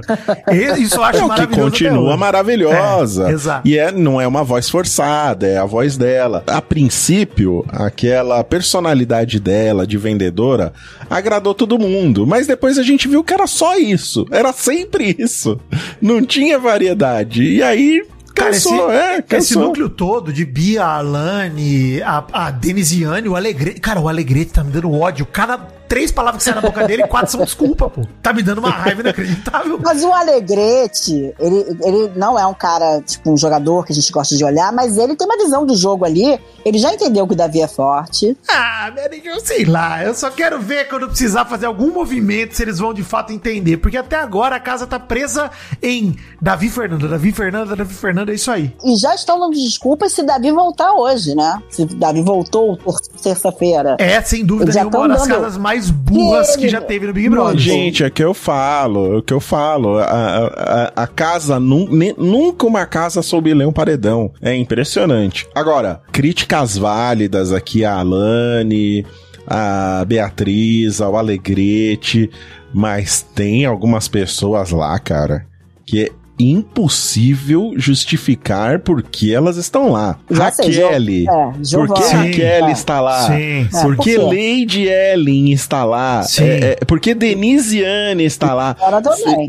Isso eu acho É que maravilhoso até continua maravilhosa. É, exato. E é, não é uma voz forçada, é a voz dela. A princípio, aquela personalidade dela de vendedora agradou todo mundo. Mas depois a gente viu que era só isso. Era sempre isso. Não tinha variedade. E aí. Cara, esse, Cansou, é, esse cansou. núcleo todo de Bia, a Alane, a, a Denisiane, o Alegrete. Cara, o Alegrete tá me dando ódio. Cada três palavras que saem na boca dele, quatro são desculpa, pô. Tá me dando uma raiva inacreditável. (laughs) Mas o Alegrete, ele, ele não é um cara, tipo, um jogador que a gente gosta de olhar, mas ele tem uma visão do jogo ali. Ele já entendeu que o Davi é forte. Ah, eu sei lá. Eu só quero ver quando precisar fazer algum movimento se eles vão de fato entender. Porque até agora a casa tá presa em Davi Fernanda, Davi Fernanda, Davi Fernanda, é isso aí. E já estão dando desculpas se Davi voltar hoje, né? Se Davi voltou por terça-feira. É, sem dúvida já nenhuma, uma das dando- casas mais burras que já teve no Big Brother. Gente, é que eu falo, é o que eu falo. A, a, a casa, nun- ne- nunca uma casa soube ler um paredão. É impressionante. Agora, críticas válidas aqui a Alane, a Beatriz, ao Alegrete, mas tem algumas pessoas lá, cara, que impossível justificar por que elas estão lá. Já sei, Raquel, é, por que. Raquel É. está lá? Sim. É, Por que? Lady Ellen está lá? Sim. É, é, por que Denisiane está lá?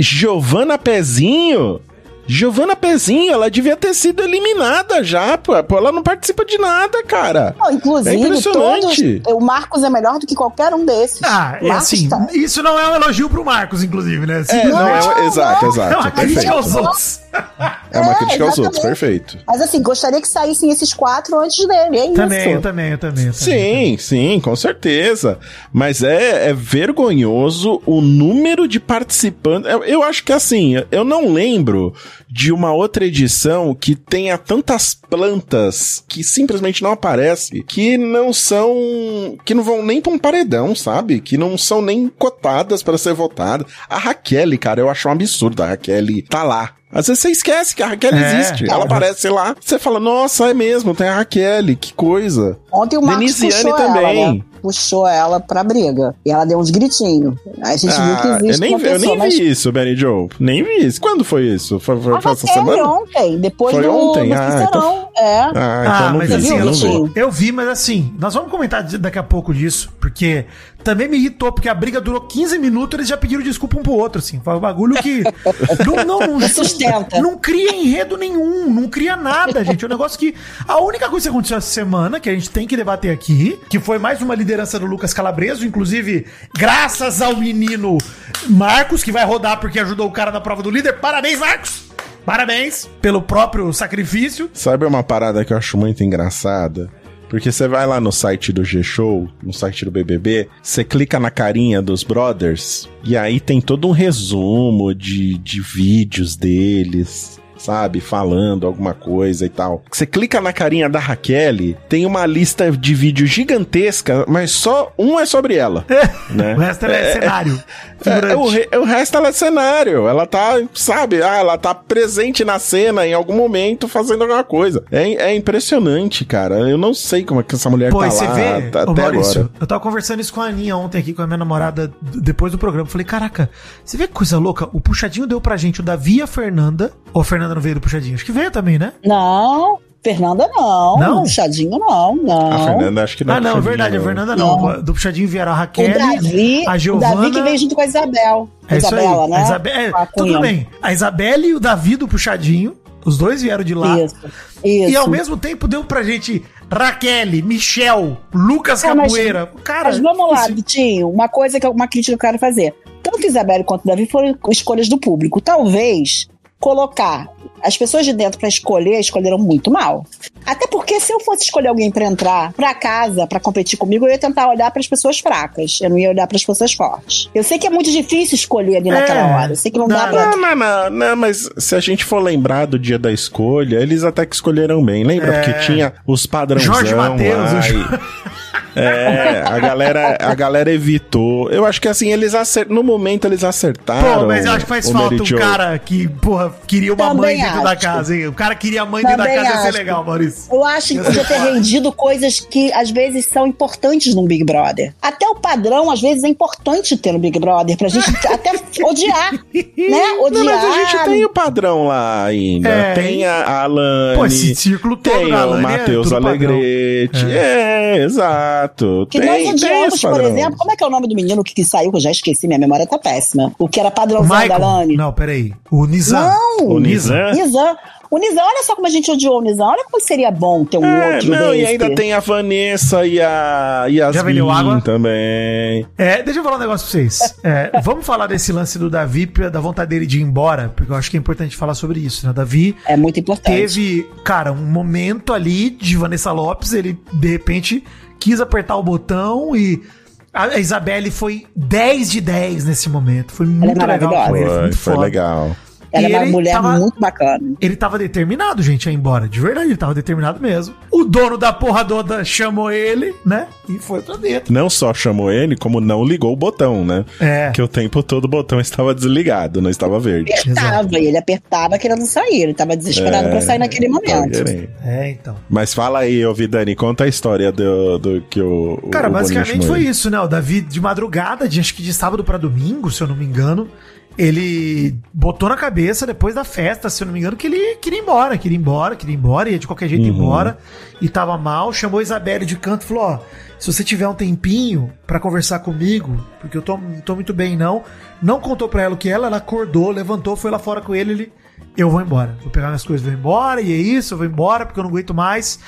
Giovana Pezinho? Giovana Pezinho, ela devia ter sido eliminada já, pô. Ela não participa de nada, cara. Não, inclusive, É impressionante. todos. O Marcos é melhor do que qualquer um desses. Ah, é assim, tá- isso não é um elogio pro Marcos, inclusive, né? É, não, é, não, exato, não. exato. É uma é crítica perfeito. aos outros. (laughs) É uma É, crítica aos outros, exatamente. perfeito. Mas assim, gostaria que saíssem esses quatro antes dele. É Também, eu isso. também, eu também. eu também. Sim, sim, com certeza. Mas é, é vergonhoso o número de participantes. Eu, eu acho que assim, eu não lembro de uma outra edição que tenha tantas plantas que simplesmente não aparecem, que não são. que não vão nem pra um paredão, sabe? Que não são nem cotadas para ser votada. A Raquel, cara, eu acho um absurdo. A Raquel tá lá. Às vezes você esquece que a Raquel É, existe. Ela aparece lá. Você fala, nossa, é mesmo, tem a Raquel, que coisa. Ontem o Marcos Denisiane puxou também. ela, né? Puxou ela pra briga. E ela deu uns gritinhos. A gente viu que Ah, existe eu nem, uma vi- eu pessoa, nem mas... vi isso, Benny Joe. Nem vi isso. Quando foi isso? Foi, foi, Ah, foi essa teve semana? ontem, depois Foi do, ontem? do Ah, Sincerão. É. Ah, então Ah, não mas vi. assim, eu, não vi. Eu vi, mas assim, nós vamos comentar daqui a pouco disso, porque também me irritou, porque a briga durou 15 minutos, eles já pediram desculpa um pro outro, assim. Foi um bagulho que. (laughs) não, não, não, Não sustenta. Não cria enredo nenhum, não cria nada, gente. É um negócio que. A única coisa que aconteceu essa semana, que a gente tem que debater aqui, que foi mais uma liderança do Lucas Calabreso, inclusive, graças ao menino Marcos, que vai rodar porque ajudou o cara na prova do líder. Parabéns, Marcos! Parabéns pelo próprio sacrifício. Sabe uma parada que eu acho muito engraçada? Porque você vai lá no site do G-Show, no site do BBB, você clica na carinha dos brothers, e aí tem todo um resumo de, de vídeos deles, sabe? Falando alguma coisa e tal. Você clica na carinha da Raquel, tem uma lista de vídeos gigantesca, mas só um é sobre ela. né? O resto é, cenário. É, figurante. o, re- o resto ela é cenário. Ela tá, sabe, ah, ela tá presente na cena em algum momento fazendo alguma coisa. É, é impressionante, cara. Eu não sei como é que essa mulher Pô, tá você lá vê, tá- ô, até Maurício, agora. eu tava conversando isso com a Aninha ontem aqui, com a minha namorada, depois do programa. Eu Falei, caraca, você vê que coisa louca? O Puxadinho deu pra gente o Davi e a Fernanda. Ou a Fernanda não veio do Puxadinho? Acho que veio também, né? Não, Fernanda não. Não? Puxadinho não, não. A Fernanda acho que não ah, não, é verdade, a. Fernanda não. Não. Do Puxadinho vieram a O Raquel, Davi, a o Giovana... Davi que veio junto com a Isabel. É isso Isabela, aí. né? A Isabe- é, tudo bem. A Isabelle e o Davi do Puxadinho, os dois vieram de lá. Isso. Isso. E ao mesmo tempo deu pra gente Raquel, Michel, Lucas Ah, mas- Capoeira. Cara, Mas vamos lá, Vitinho. Uma coisa que eu- uma crítica que eu quero fazer. Tanto Isabelle quanto Davi foram escolhas do público. Talvez colocar as pessoas de dentro pra escolher, escolheram muito mal. Até porque se eu fosse escolher alguém pra entrar pra casa, pra competir comigo, eu ia tentar olhar pras pessoas fracas. Eu não ia olhar pras pessoas fortes. Eu sei que é muito difícil escolher ali naquela É. hora. Eu sei que não, Não, dá pra. Não, não, não, não, mas se a gente for lembrar do dia da escolha, eles até que escolheram bem. Lembra? É. Porque tinha os padrãozão Jorge Mateus, lá o e- (laughs) É, a galera, a galera evitou. Eu acho que assim, eles acer... no momento eles acertaram. Pô, mas eu acho que faz falta Mary um cara que, porra, queria uma Também mãe dentro da acho. casa, hein? O cara queria a mãe dentro da Também casa, ia ser acho. legal, Maurício. Eu acho que podia ter rendido coisas que às vezes são importantes num Big Brother. Até o padrão, às vezes, é importante ter no Big Brother, pra gente (laughs) até odiar. Né? Odiar. Não, mas a gente tem o padrão lá ainda. É, tem a Alane. Pô, esse círculo todo tem da o Alane é Matheus padrão. Alegrete. É. exato. Que tem, nós odiamos, por padrão. exemplo, como é que é o nome do menino que, que saiu, que eu já esqueci, minha memória tá péssima. O que era O padrãozão da. Lani. Não, peraí. O Nizam. Não! O Nizam. Nizam. Nizam. O Nizam, olha só como a gente odiou o Nizam. Olha como seria bom ter um É, outro não, e desse. ainda tem a Vanessa e a Já vendeu Yasmin água? também. É, deixa eu falar um negócio pra vocês. É, vamos falar desse lance do Davi, da vontade dele de ir embora, porque eu acho que é importante falar sobre isso, né? O Davi É muito importante. teve, cara, um momento ali de Vanessa Lopes, ele de repente quis apertar o botão e a Isabelle foi 10 de 10 nesse momento. Foi muito legal com ele, foi Foi, muito foi foda. legal. Ela E é uma ele mulher tava- muito bacana. Ele tava determinado, gente, a ir embora. De verdade, ele tava determinado mesmo. O dono da porra toda chamou ele, né? E foi pra dentro. Não só chamou ele, como não ligou o botão, né? É. Que o tempo todo o botão estava desligado, não estava verde. Apertava, e ele apertava querendo sair. Ele tava desesperado É, pra sair naquele Tava momento. É, então. Mas fala aí, ô Vidani, conta a história do, do que o. o- Cara, o basicamente foi ele. isso, né? O Davi, de madrugada, de, acho que de sábado pra domingo, se eu não me engano, ele botou na cabeça, depois da festa, se eu não me engano, que ele queria ir embora, queria ir embora, queria ir embora, ia de qualquer jeito ir Uhum. embora, e tava mal, chamou a Isabelle de canto e falou, ó, se você tiver um tempinho pra conversar comigo, porque eu tô, não tô muito bem não, não contou pra ela o que ela, ela acordou, levantou, foi lá fora com ele, ele, eu vou embora, vou pegar minhas coisas, vou embora, e é isso, eu vou embora, porque eu não aguento mais,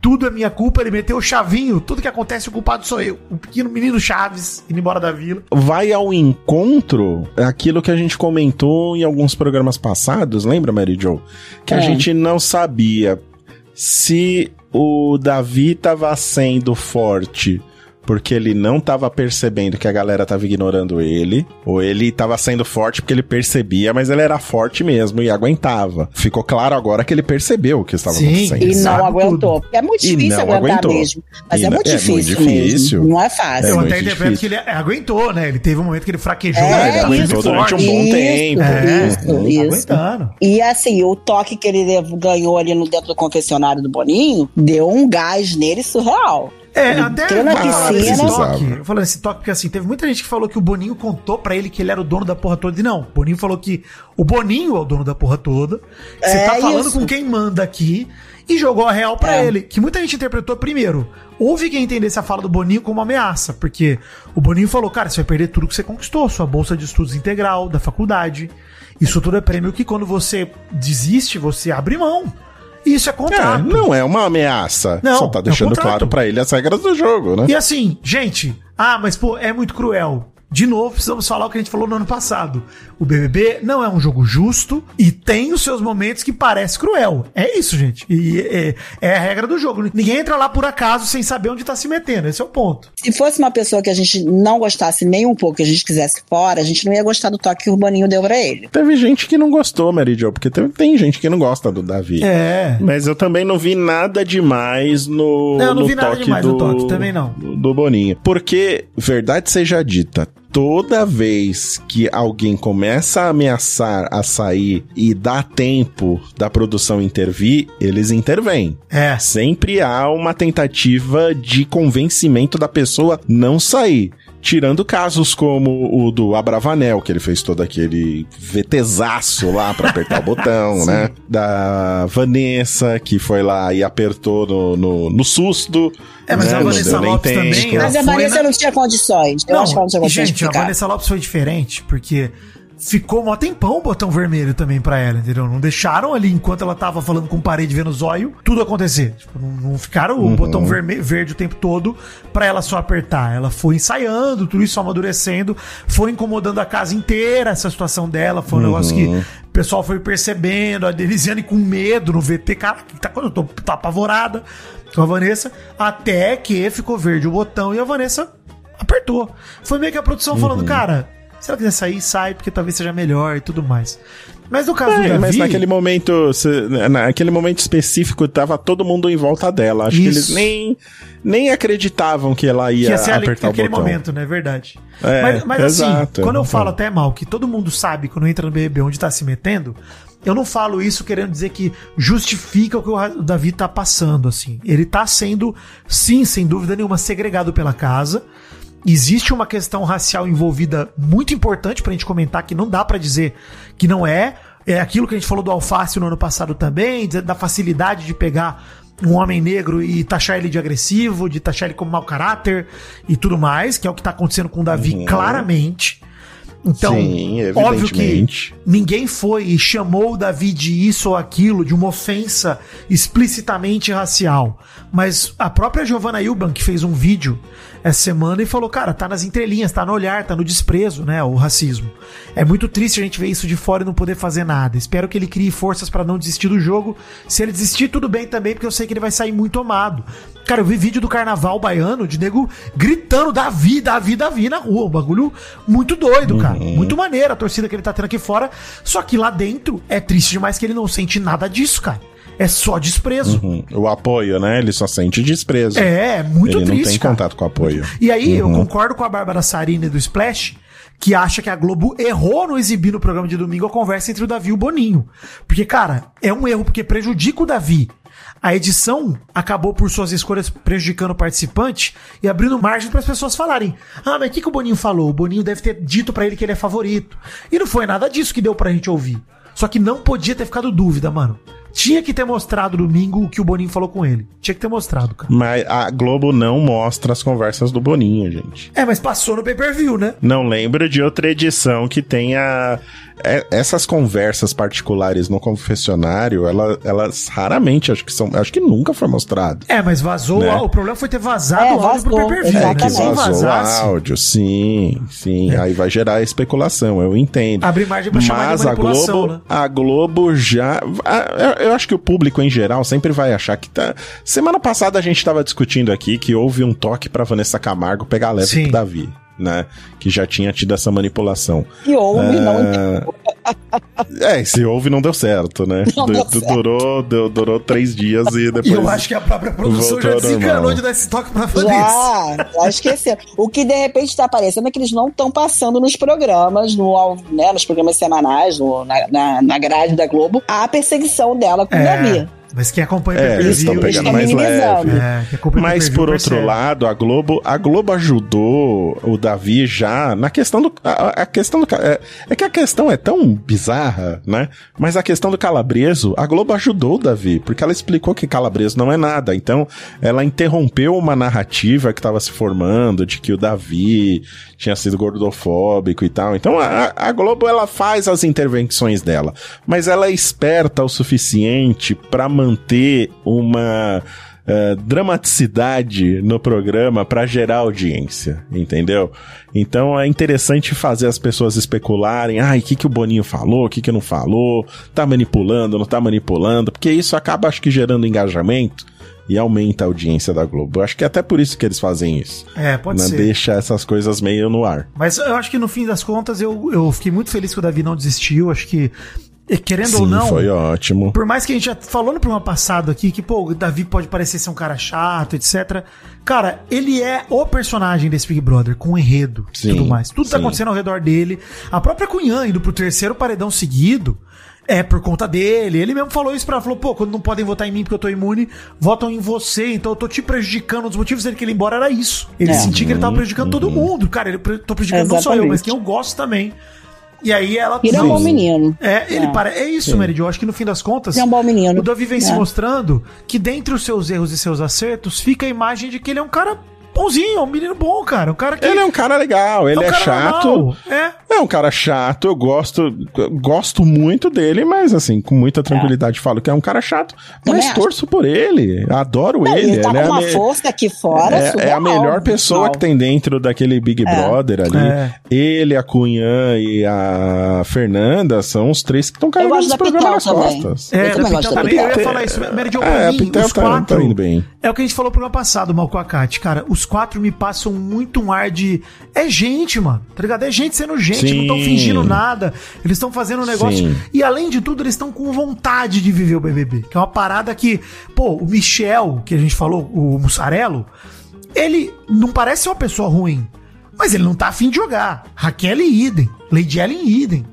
tudo é minha culpa, ele meteu o chavinho, tudo que acontece o culpado sou eu, o pequeno menino Chaves, indo embora da vila. Vai ao encontro aquilo que a gente comentou em alguns programas passados, lembra, Mary Jo? Que a É. gente não sabia se o Davi tava sendo forte porque ele não tava percebendo que a galera tava ignorando ele, ou ele tava sendo forte porque ele percebia, mas ele era forte mesmo e aguentava. Ficou claro agora que ele percebeu o que estava Sim. acontecendo. E não aguentou. É muito difícil não aguentar aguentou. mesmo. Mas E é não- muito é muito difícil, difícil. mesmo. Não é É fácil. Eu muito até interpreto difícil. que ele aguentou, né? Ele teve um momento que ele fraquejou. É, ele aguentou durante um bom isso, tempo. É, Isso, Uhum. isso. aguentando. E assim, o toque que ele ganhou ali no dentro do confessionário do Boninho deu um gás nele surreal. É, Ele até entrou na piscina. toque. Eu falando esse toque, porque assim, teve muita gente que falou que o Boninho contou pra ele que ele era o dono da porra toda. E não, o Boninho falou que o Boninho é o dono da porra toda. Você É tá falando isso. com quem manda aqui e jogou a real pra É. ele. Que muita gente interpretou primeiro. Houve quem entendesse a fala do Boninho como uma ameaça, porque o Boninho falou, cara, você vai perder tudo que você conquistou, sua bolsa de estudos integral da faculdade. Isso tudo é prêmio que quando você desiste, você abre mão. Isso é É, contrato. não é uma ameaça. Não, Só tá é deixando contrato. claro pra ele as regras do jogo, né? E assim, gente, ah, mas pô, é muito cruel. De novo, precisamos falar o que a gente falou no ano passado. O BBB não é um jogo justo e tem os seus momentos que parece cruel. É isso, gente. E é, é a regra do jogo. Ninguém entra lá por acaso sem saber onde tá se metendo. Esse é o ponto. Se fosse uma pessoa que a gente não gostasse nem um pouco, que a gente quisesse fora, a gente não ia gostar do toque que o Boninho deu pra ele. Teve gente que não gostou, Mary Jo, porque teve- tem gente que não gosta do Davi. É. Mas eu também não vi nada demais no, Não, eu não no vi nada toque demais do, no toque, também não. Do, do Boninho. Porque, verdade seja dita, toda vez que alguém começa a ameaçar a sair e dá tempo da produção intervir, eles intervêm. É. Sempre há uma tentativa de convencimento da pessoa não sair. Tirando casos como o do Abravanel, que ele fez todo aquele VTzaço lá pra apertar o botão, (laughs) né? Da Vanessa, que foi lá e apertou no, no, no susto. É, mas né? a Não Vanessa Lopes tempo. também, Mas a Vanessa na- não tinha condições. Eu acho que ela não tinha condições gente, a. Vanessa Lopes foi diferente, porque ficou mó tempão o botão vermelho também pra ela, entendeu? Não deixaram ali, enquanto ela tava falando com parede vendo zóio, tudo acontecer. Tipo, não, não ficaram o botão verme- verde o tempo todo pra ela só apertar. Ela foi ensaiando, tudo isso amadurecendo, foi incomodando a casa inteira, essa situação dela. Foi um negócio que o pessoal foi percebendo, a Denisiane com medo no VT, cara, que tá, eu tô, tô apavorada com a Vanessa, até que ficou verde o botão e a Vanessa apertou. Foi meio que a produção Uhum. falando, cara, se ela quiser sair, sai, porque talvez seja melhor e tudo mais. Mas no caso do É, Davi... mas naquele momento, se- naquele momento específico, tava todo mundo em volta dela. Acho que Isso. eles nem, nem acreditavam que ela ia, que ia ser ali, apertar o naquele botão. momento, né? Verdade. É, mas mas assim, exato. quando eu Então. falo até mal que todo mundo sabe quando entra no BBB onde tá se metendo, eu não falo isso querendo dizer que justifica o que o o Davi tá passando, assim. Ele tá sendo, sim, sem dúvida nenhuma, segregado pela casa. Existe uma questão racial envolvida muito importante pra gente comentar que não dá pra dizer que não é. É aquilo que a gente falou do alface no ano passado também, da facilidade de pegar um homem negro e taxar ele de agressivo, de taxar ele como mau caráter e tudo mais, que é o que tá acontecendo com o Davi Uhum. claramente. Então, Sim, óbvio que ninguém foi e chamou o Davi de isso ou aquilo, de uma ofensa explicitamente racial. Mas a própria Giovanna Ilban, que fez um vídeo essa semana e falou, cara, tá nas entrelinhas, tá no olhar, tá no desprezo, né, o racismo. É muito triste a gente ver isso de fora e não poder fazer nada. Espero que ele crie forças pra não desistir do jogo. Se ele desistir, tudo bem também, porque eu sei que ele vai sair muito amado. Cara, eu vi vídeo do carnaval baiano de nego gritando Davi, Davi, Davi na rua. Um bagulho muito doido, cara. Muito maneiro a torcida que ele tá tendo aqui fora. Só que lá dentro é triste demais que ele não sente nada disso, cara. É só desprezo. Uhum. O apoio, né? Ele só sente desprezo. É, é muito Ele triste. não tem cara. contato com o apoio. E aí, eu concordo com a Bárbara Sarini do Splash, que acha que a Globo errou no exibir no programa de domingo a conversa entre o Davi e o Boninho. Porque, cara, é um erro porque prejudica o Davi. A edição acabou, por suas escolhas, prejudicando o participante e abrindo margem para as pessoas falarem: Ah, mas o que, que o Boninho falou? O Boninho deve ter dito pra ele que ele é favorito. E não foi nada disso que deu pra gente ouvir. Só que não podia ter ficado dúvida, mano. Tinha que ter mostrado domingo o que o Boninho falou com ele. Tinha que ter mostrado, cara. Mas a Globo não mostra as conversas do Boninho, gente. É, mas passou no pay-per-view, né? Não lembro de outra edição que tenha é- essas conversas particulares no confessionário, ela- elas raramente, acho que são, acho que nunca foi mostrado. É, mas vazou. Né? O problema foi ter vazado É, o áudio pro vazou, pay-per-view. É, que vazou o áudio, sim, sim. Aí vai gerar especulação, eu entendo. Abre margem pra chamar de Mas a manipulação, Globo, né? a Globo já. a- eu- Eu acho que o público em geral sempre vai achar que tá. Semana passada a gente tava discutindo aqui que houve um toque pra Vanessa Camargo pegar leve Sim. pro Davi, né? Que já tinha tido essa manipulação. E houve, não (laughs) É, se houve não deu certo, né? Não Du- deu certo. durou, deu- durou três dias e depois. E eu acho que a própria produção já desencanou de dar esse toque pra Vanessa. Já, já esqueceu. O que de repente está aparecendo é que eles não estão passando nos programas, no, né, nos programas semanais, no- na, na, na grade da Globo, a perseguição dela com o Davi. Mas quem acompanha É, eles estão pay-per-view... pegando mais leve. É, Mas por outro percebe. lado, a Globo, a Globo ajudou o Davi já na questão do a, a questão do é, é que a questão é tão bizarra, né? Mas a questão do Calabreso, a Globo ajudou o Davi, porque ela explicou que Calabreso não é nada. Então, ela interrompeu uma narrativa que estava se formando de que o Davi tinha sido gordofóbico e tal. Então, a, a Globo ela faz as intervenções dela, mas ela é esperta o suficiente para manter uma eh, dramaticidade no programa para gerar audiência, entendeu? Então é interessante fazer as pessoas especularem, ai, o que, que o Boninho falou, o que, que não falou, tá manipulando, não tá manipulando, porque isso acaba, acho que, gerando engajamento e aumenta a audiência da Globo. Eu acho que é até por isso que eles fazem isso. É, pode né? ser. Deixa essas coisas meio no ar. Mas eu acho que no fim das contas eu, eu fiquei muito feliz que o Davi não desistiu. Acho que, querendo ou Sim, não, foi ótimo. por mais que a gente já falou no programa passado aqui que, pô, o Davi pode parecer ser um cara chato, etc. Cara, ele é o personagem desse Big Brother, com enredo e tudo mais. Tudo tá sim. acontecendo ao redor dele. A própria Cunhã indo pro terceiro paredão seguido. É por conta dele. Ele mesmo falou isso pra ela. Falou, pô, quando não podem votar em mim porque eu tô imune, votam em você. Então eu tô te prejudicando. Um dos motivos dele que ele ir embora era isso. Ele É. sentia que ele tava prejudicando todo mundo. Cara, ele tô prejudicando não só eu, Exatamente. mas quem eu gosto também. E aí ela. Ele é um bom menino. É, ele É. para. É isso, Meridio. Eu acho que no fim das contas. Ele é um bom menino. O Davi vem se É. mostrando que dentre os seus erros e seus acertos fica a imagem de que ele é um cara bonzinho, um menino bom, cara. Um cara que. Ele é um cara legal, ele um é, chato. normal. É. É um cara chato, eu gosto, eu gosto muito dele, mas assim, com muita tranquilidade falo que é um cara chato, Também mas acho. torço por ele, adoro Não, ele. ele tá ele com é, a uma me- força aqui fora. é- é, a surreal, melhor pessoa visual. que tem dentro daquele Big Brother ali. É. Ele, a Cunhã e a Fernanda são os três que estão carregando gosto esse da programa nas também. costas. Eu É, também da gosto da também. Eu ia falar isso. Mary Jo, É, a mim, os tá- quatro. tá indo bem. É o que a gente falou pro ano passado, mal com a Kat. Cara, os quatro me passam muito um ar de. É gente, mano. Tá ligado? É gente sendo gente, não estão Sim. fingindo nada. Eles estão fazendo um negócio. Sim. E além de tudo, eles estão com vontade de viver o BBB. Que é uma parada que. Pô, o Michel, que a gente falou, o Mussarelo, ele não parece ser uma pessoa ruim. Mas ele não tá afim de jogar. Raquel e idem. Lady Ellen idem.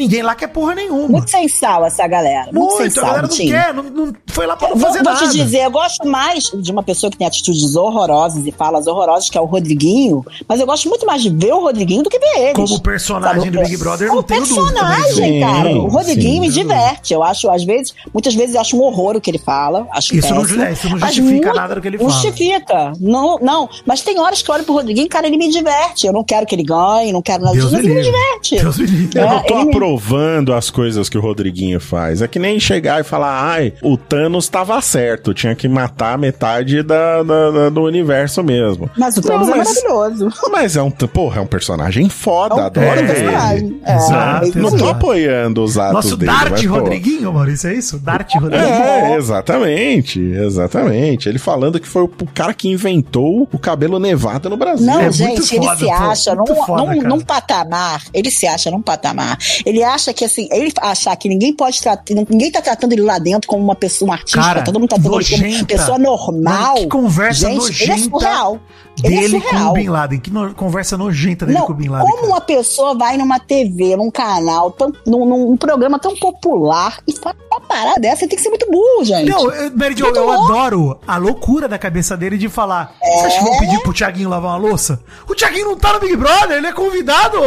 Ninguém lá quer porra nenhuma. Muito sem sal essa galera. Muito, sem Muito, a sal, galera não Tim. quer, não, não foi lá pra não Vou, fazer vou nada. te dizer, eu gosto mais de uma pessoa que tem atitudes horrorosas e falas horrorosas, que é o Rodriguinho, mas eu gosto muito mais de ver o Rodriguinho do que ver eles. Como personagem Sabe? do Big Brother, não Como tenho dúvida personagem, cara. Sim, o Rodriguinho sim. me diverte. Eu acho, às vezes, muitas vezes eu acho um horror o que ele fala. Acho Isso não péssimo, ju- é, isso não justifica nada do que ele não fala. Justifica. Não, não. Mas tem horas que eu olho pro Rodriguinho, cara, ele me diverte. Eu não quero que ele ganhe, não quero nada disso, mas ele me diverte. Deus me livre. Eu É, não tô me- aprovando as coisas que o Rodriguinho faz. É que nem chegar e falar, ai, o Thanos tava certo, tinha que matar metade da, da- da- do universo mesmo. Mas o Thanos Não, é mas- maravilhoso. Mas é um, porra, é um personagem foda, É um adoro é, ele. personagem. É, exato, é Não tô apoiando os atos Nosso dele. Dart mas, Rodriguinho, Maurício, é isso? Dart Rodriguinho. É, exatamente, exatamente. Ele falando que foi o cara que inventou o cabelo nevado no Brasil. Não, É muito gente, ele foda, se acha num, muito foda, num, cara. num patamar. Ele se acha num patamar. Ele acha que assim, ele achar que ninguém pode tratar, ninguém tá tratando ele lá dentro como uma pessoa, um artista, Cara, todo mundo tá tratando ele como nojenta. pessoa normal. Mano, que conversa gente, nojenta Ele é surreal. Ele é Dele com surreal. o Bin Laden. Que no- conversa nojenta dele Não, com o Bin Laden. como cara. uma pessoa vai numa TV, num canal, tão, num, num programa tão popular e fala uma parada dessa, tem que ser muito burro, gente. Não, eu- Mary Jo, eu louco. adoro a loucura da cabeça dele de falar. Você acha que vão pedir pro Thiaguinho lavar uma louça? O Thiaguinho não tá no Big Brother, ele é convidado.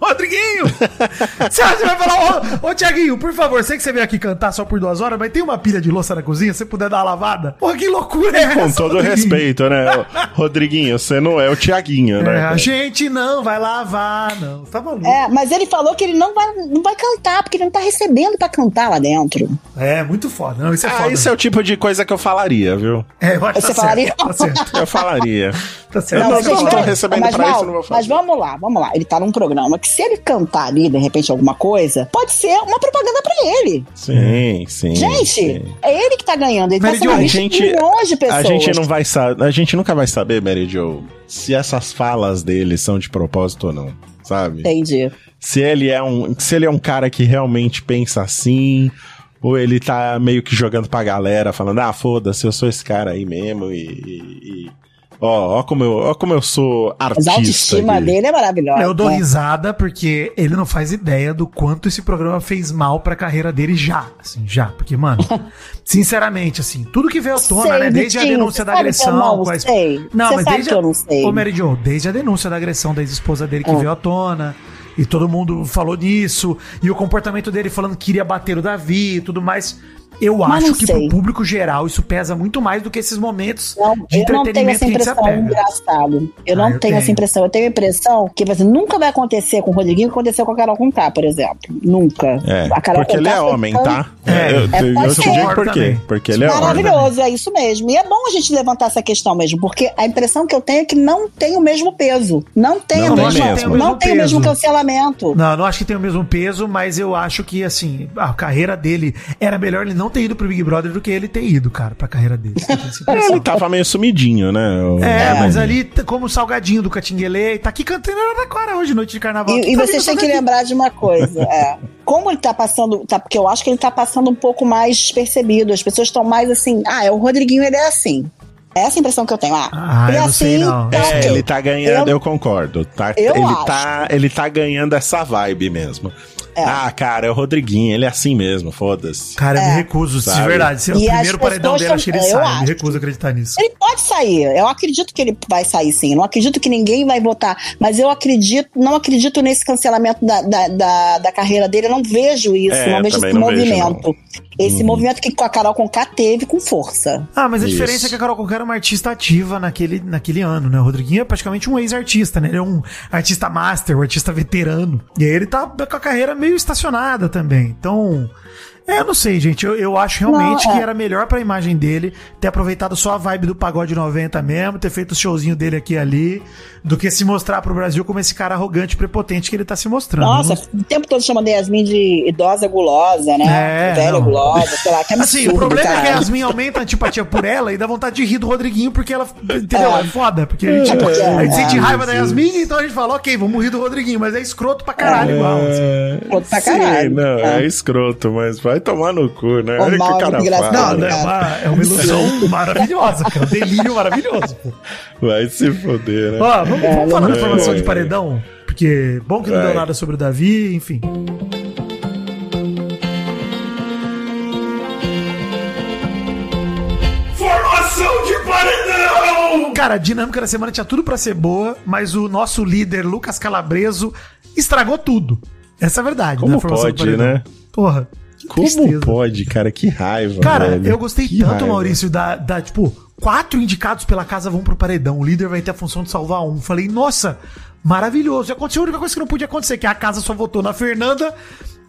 Rodriguinho! (laughs) Você acha que vai falar, ô, ô Tiaguinho, por favor, sei que você veio aqui cantar só por duas horas, mas tem uma pilha de louça na cozinha, se você puder dar uma lavada? Porra, que loucura é Com essa, todo Rodriguinho? respeito, né? Rodriguinho, você não é o Tiaguinho, né? É, a gente não vai lavar, não. Tá maluco. É, mas ele falou que ele não vai, não vai cantar, porque ele não tá recebendo pra cantar lá dentro. É, muito foda. Não, isso é Ah, foda. isso é o tipo de coisa que eu falaria, viu? É, eu acho que Você tá falaria? certo. Tá certo. Eu falaria. (laughs) Tá certo. Eu não, não tô recebendo mas, pra isso, não vou fazer. Mas vamos lá, vamos lá. Ele tá num programa que se ele cantar ali, de repente, alguma coisa, pode ser uma propaganda pra ele. Sim, sim. Gente, sim. é ele que tá ganhando. Ele Mary tá sendo A gente, milhões de pessoas. a gente não vai saber, a gente nunca vai saber, Mary Jo, se essas falas dele são de propósito ou não, sabe? Entendi. Se ele é um, se ele é um cara que realmente pensa assim, ou ele tá meio que jogando pra galera, falando: "Ah, foda-se, eu sou esse cara aí mesmo e- e- ó, ó como eu, ó como eu sou Mas artista". a autoestima aqui." dele é maravilhosa. Eu dou né? risada porque ele não faz ideia do quanto esse programa fez mal pra carreira dele já, assim, já. Porque, mano, (laughs) sinceramente, assim, tudo que veio à tona, Sei, né? Desde a Vitinho, denúncia você da agressão. eu não a- sei. Não, Você mas desde que a... eu não sei. Ô, Mary Jo, desde a denúncia da agressão da ex-esposa dele que Ah. veio à tona. E todo mundo falou nisso. E o comportamento dele falando que queria bater o Davi e tudo mais. Eu Mas acho que sei. pro público geral isso pesa muito mais do que esses momentos Não, de eu não tenho entretenimento essa que a gente se impressão, apega. engraçado. Eu Ah, não eu tenho, essa tenho. impressão. Eu tenho a impressão que assim, nunca vai acontecer com o Rodriguinho o que aconteceu com a Carol Conká, por exemplo. Nunca. É, a Carol porque ele Conká é foi homem, tão tá? É, eu, é, eu, eu digo por quê? Porque ele é homem. Maravilhoso, é isso mesmo. E é bom a gente levantar essa questão mesmo, porque a impressão que eu tenho é que não tem o mesmo peso. Não tem, Não a tem mesma, mesmo. não tem o mesmo cancelamento. Não, não acho que tem o mesmo peso, mas eu acho que, assim, a carreira dele era melhor ele não ter ido pro Big Brother do que ele ter ido, cara, pra carreira dele. Essa (laughs) É, ele tava meio sumidinho, né? o- É, mas ali, como o salgadinho do Catinguele, tá aqui cantando na Araraquara hoje, noite de carnaval. E, e Tá vocês têm que lembrar de uma coisa, é. (laughs) Como ele tá passando, tá, porque eu acho que ele tá passando um pouco mais despercebido. As pessoas estão mais assim, ah, é o Rodriguinho, ele é assim. É essa a impressão que eu tenho. Ah, Ah, ele é eu não sei, assim, não. tá É, ele tá ganhando, eu, Eu- concordo. Tá, Eu ele, acho. tá, ele tá ganhando essa vibe mesmo. É. Ah, cara, é o Rodriguinho, ele é assim mesmo, foda-se. Cara, eu me É. recuso, de Sabe? verdade. Se é o E primeiro paredão dele, acho que ele eu sai. Eu me recuso a acreditar nisso. Ele pode sair. Eu acredito que ele vai sair sim. Eu não acredito que ninguém vai votar. Mas eu acredito, não acredito nesse cancelamento da, da, da, da carreira dele. Eu não vejo isso. É, não vejo esse não vejo, movimento. esse movimento que a Carol Conká teve com força. Ah, mas a Isso. diferença é que a Carol Conká era uma artista ativa naquele, naquele ano, né? O Rodriguinho é praticamente um ex-artista, né? Ele é um artista master, um artista veterano. E aí ele tá com a carreira meio estacionada também. Então. É, eu não sei, gente. Eu, eu acho realmente Não, é. que era melhor pra imagem dele ter aproveitado só a vibe do pagode 90 mesmo, ter feito o showzinho dele aqui e ali, do que se mostrar pro Brasil como esse cara arrogante e prepotente que ele tá se mostrando. Nossa, não- o tempo todo chamando Yasmin de idosa gulosa, né? É, Velha não. gulosa, sei lá, que absurdo, Assim, o problema é que a cara. Yasmin aumenta a antipatia por ela e dá vontade de rir do Rodriguinho porque ela. Entendeu? É, É. foda. Porque a gente, porque- a gente sente é. raiva da Yasmin, então a gente fala, ok, vamos rir do Rodriguinho, mas é escroto pra caralho igual. assim. Pra Sim, caralho. não, é. É. escroto, mas vai tomar no cu, né? Olha o que cara fala. não, é uma, é uma ilusão (laughs) maravilhosa, cara. Um delírio maravilhoso, pô. Vai se foder, né? Ó, vamos, vamos falar da é, formação é. de paredão? Porque bom que não deu Vai. nada sobre o Davi, enfim. Formação de paredão! Cara, a dinâmica da semana tinha tudo pra ser boa, mas o nosso líder, Lucas Calabreso, estragou tudo. Essa é a verdade, Como né? a formação do pode, né? Porra. Como tristeza. pode, cara? Que raiva. Cara, velho. eu gostei Que tanto, raiva. Maurício, da, da, tipo, quatro indicados pela casa vão pro paredão. O líder vai ter a função de salvar um. Falei, nossa, maravilhoso. E aconteceu a única coisa que não podia acontecer, que a casa só votou na Fernanda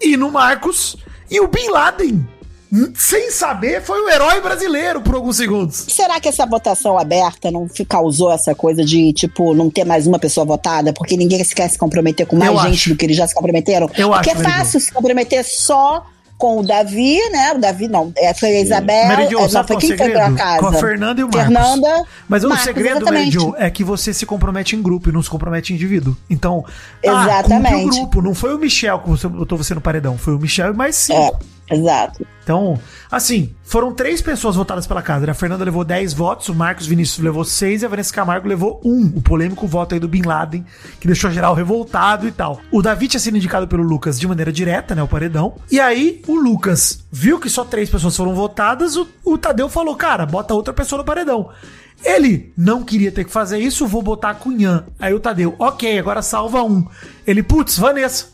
e no Marcos. E o Bin Laden, sem saber, foi o herói brasileiro por alguns segundos. Será que essa votação aberta não causou essa coisa de, tipo, não ter mais uma pessoa votada? Porque ninguém se quer se comprometer com mais Eu gente acho. do que eles já se comprometeram? Eu Porque acho, é fácil se comprometer só com o Davi, né? O Davi não, é, foi a Isabel. Mary Jo, é, não, foi é o quem foi pra segredo? casa? Com a Fernanda e o Marcos. Fernanda. Mas o Marcos, segredo, Mary exatamente. Jo, é que você se compromete em grupo e não se compromete em indivíduo. Então, ah, Exatamente. cumpre o grupo. Não foi o Michel que você botou você no paredão, foi o Michel e mais cinco. É, exato. Então, assim, foram três pessoas votadas pela casa. né? A Fernanda levou 10 votos, o Marcos Vinícius levou 6 e a Vanessa Camargo levou 1. O polêmico voto aí do Bin Laden, que deixou geral revoltado e tal. O Davi tinha sido indicado pelo Lucas de maneira direta, né? O paredão. E aí, o Lucas viu que só três pessoas foram votadas, o, o Tadeu falou, cara, bota outra pessoa no paredão. Ele não queria ter que fazer isso, vou botar a Cunhã. Aí o Tadeu, ok, agora salva um. Ele, putz, Vanessa.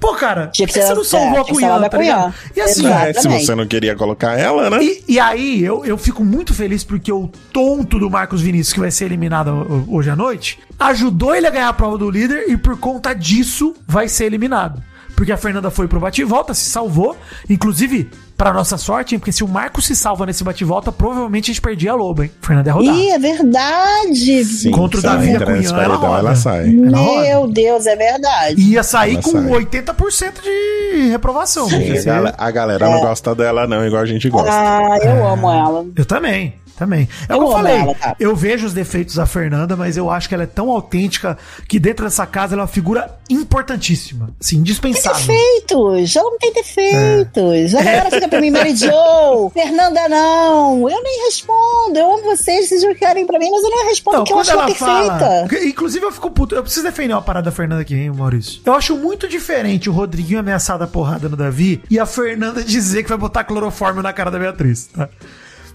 Pô, cara, por Tinha que que você ser- não salvou é, a Cunhã, tá a Cunhã. ligado? E assim. É, se você não queria colocar ela, né? e, e aí, eu, eu fico muito feliz porque o tonto do Marcos Vinícius, que vai ser eliminado ho- hoje à noite, ajudou ele a ganhar a prova do líder e por conta disso vai ser eliminado. Porque a Fernanda foi pro bate-volta, se salvou. Inclusive, pra nossa sorte, hein, porque se o Marcos se salva nesse bate-volta, provavelmente a gente perdia a Loba, hein? Fernanda é rodar. Ih, é verdade. Sim, Contra o Davi e a entrar nesse Cunhã, ela ela roda. sai. Ela roda. Meu Deus, é verdade. Ia sair Ela com sai. 80% de reprovação. Sim, a, você- gal- a galera É. não gosta dela, não, igual a gente gosta. Ah, eu amo ela. Eu também, também. É o Eu que eu falei. ela? Eu vejo os defeitos da Fernanda, mas eu acho que ela é tão autêntica que dentro dessa casa ela é uma figura importantíssima. Assim, indispensável. Defeitos, ela não tem defeitos. A galera fica pra mim, Mary (laughs) Jo, Fernanda não. Eu nem respondo. Eu amo vocês, vocês não querem pra mim, mas eu não respondo porque eu acho ela ela perfeita. fala. Inclusive, eu fico puto. Eu preciso defender uma parada da Fernanda aqui, hein, Maurício? Eu acho muito diferente o Rodriguinho ameaçar a porrada no Davi e a Fernanda (laughs) dizer que vai botar clorofórmio na cara da Beatriz, tá?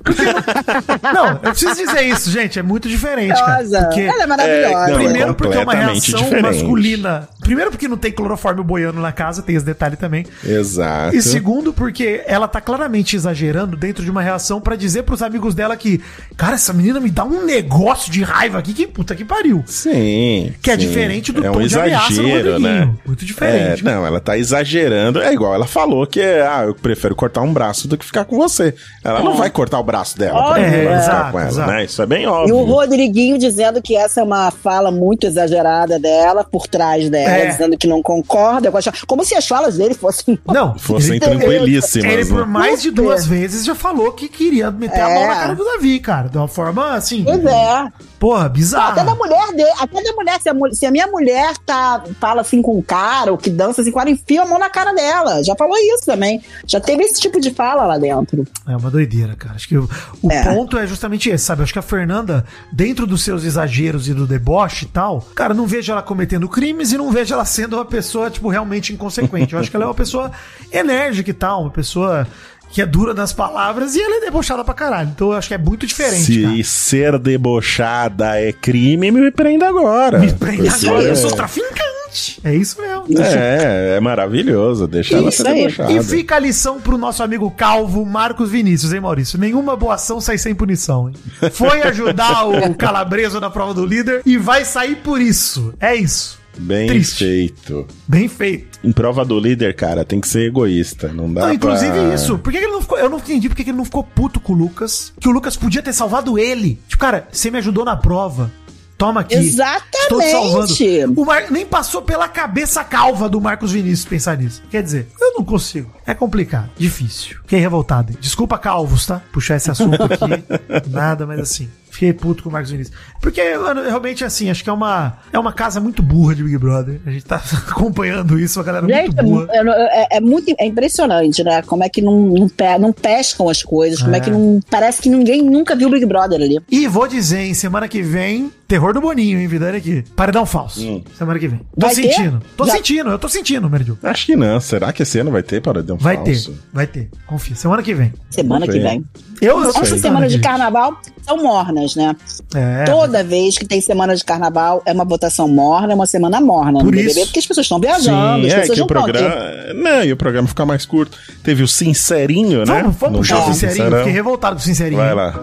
(laughs) Não, eu preciso dizer isso, gente. É muito diferente, cara. Porque Ela é maravilhosa. É, não, Primeiro porque é uma reação diferente. masculina. Primeiro porque não tem clorofórmio boiando na casa, tem esse detalhe também. Exato. E segundo porque ela tá claramente exagerando dentro de uma reação pra dizer pros amigos dela que, cara, essa menina me dá um negócio de raiva aqui que puta que pariu. Sim. Que é sim. diferente do é tom um de ameaça do exagero, né? Muito diferente. É, não, ela tá exagerando. É igual ela falou que ah, eu prefiro cortar um braço do que ficar com você. Ela não vai cortar o braço dela pra, É, pra ficar exato, com ela, exato. né? Isso é bem E óbvio. o Rodriguinho dizendo que essa é uma fala muito exagerada dela, por trás dela, É. dizendo que não concorda. com as- Como se as falas dele fossem. Não, Fossem tranquilíssimas. ele por né? mais de duas vezes já falou que queria meter a mão É. na cara do Davi, cara. De uma forma assim. Pois é. Porra, Até da mulher dele, até da mulher, se a, se a minha mulher tá, fala assim com o cara, ou que dança assim com cara, enfia a mão na cara dela. Já falou isso também. Já teve esse tipo de fala lá dentro. É uma doideira, cara. Acho que o, o É. ponto é justamente esse, sabe? Acho que a Fernanda, dentro dos seus exageros e do deboche e tal, cara, não vejo ela cometendo crimes e não vejo ela sendo uma pessoa, tipo, realmente inconsequente. Eu acho que ela é uma pessoa enérgica e tal, uma pessoa que é dura nas palavras e ela é debochada pra caralho. Então eu acho que é muito diferente, cara. Se ser debochada é crime, me prenda agora. Me prende Porque- agora, eu sou traficante. É isso mesmo. É, é maravilhoso. Deixa ela Isso ser aí. debochada. E fica a lição pro nosso amigo calvo Marcos Vinícius, hein, Maurício? Nenhuma boa ação sai sem punição, hein? Foi ajudar o (laughs) Calabreso na prova do líder e vai sair por isso. É isso. Bem Triste. feito. Bem feito. Em prova do líder, cara, tem que ser egoísta. Não dá Não, inclusive pra... isso. Por que ele não ficou. Eu não entendi por que que ele não ficou puto com o Lucas. Que o Lucas podia ter salvado ele. Tipo, cara, você me ajudou na prova. Toma aqui. Estou te salvando. Exatamente. O Mar... Nem passou pela cabeça calva do Marcos Vinícius pensar nisso. Quer dizer, eu não consigo. É complicado, difícil. Fiquei revoltado. Desculpa, calvos, tá? Puxar esse assunto aqui. (laughs) Nada, mas assim. Fiquei puto com o Marcos Vinícius. Porque, mano, realmente, assim, acho que é uma, é uma casa muito burra de Big Brother. A gente tá (laughs) acompanhando isso, a galera Gente, muito burra. é, é- é muito é impressionante, né? Como é que não, não, pe- não pescam as coisas, como é. É. que não. Parece que ninguém nunca viu o Big Brother ali. E vou dizer, hein, semana que vem, terror do Boninho, hein, Vidani aqui. Paredão falso. Semana que vem. Tô Vai ter? sentindo. Tô Já- sentindo, eu tô sentindo, Meridio. Acho que não. Será que esse ano vai ter paredão Vai falso? ter, vai ter. Confia. Semana que vem. Semana que vem. Eu, eu chutando, semanas de carnaval são mornas, né? É, Toda vez que tem semana de carnaval é uma votação morna, é uma semana morna Por no BBB, isso. porque as pessoas estão viajando, Sim, as é pessoas que não o programa. Não, e o programa fica mais curto. Teve o Sincerinho, né? Vamos, vamos No puxar o jogo Sincerinho. Sincerão. Fiquei revoltado com o Sincerinho. Vai lá.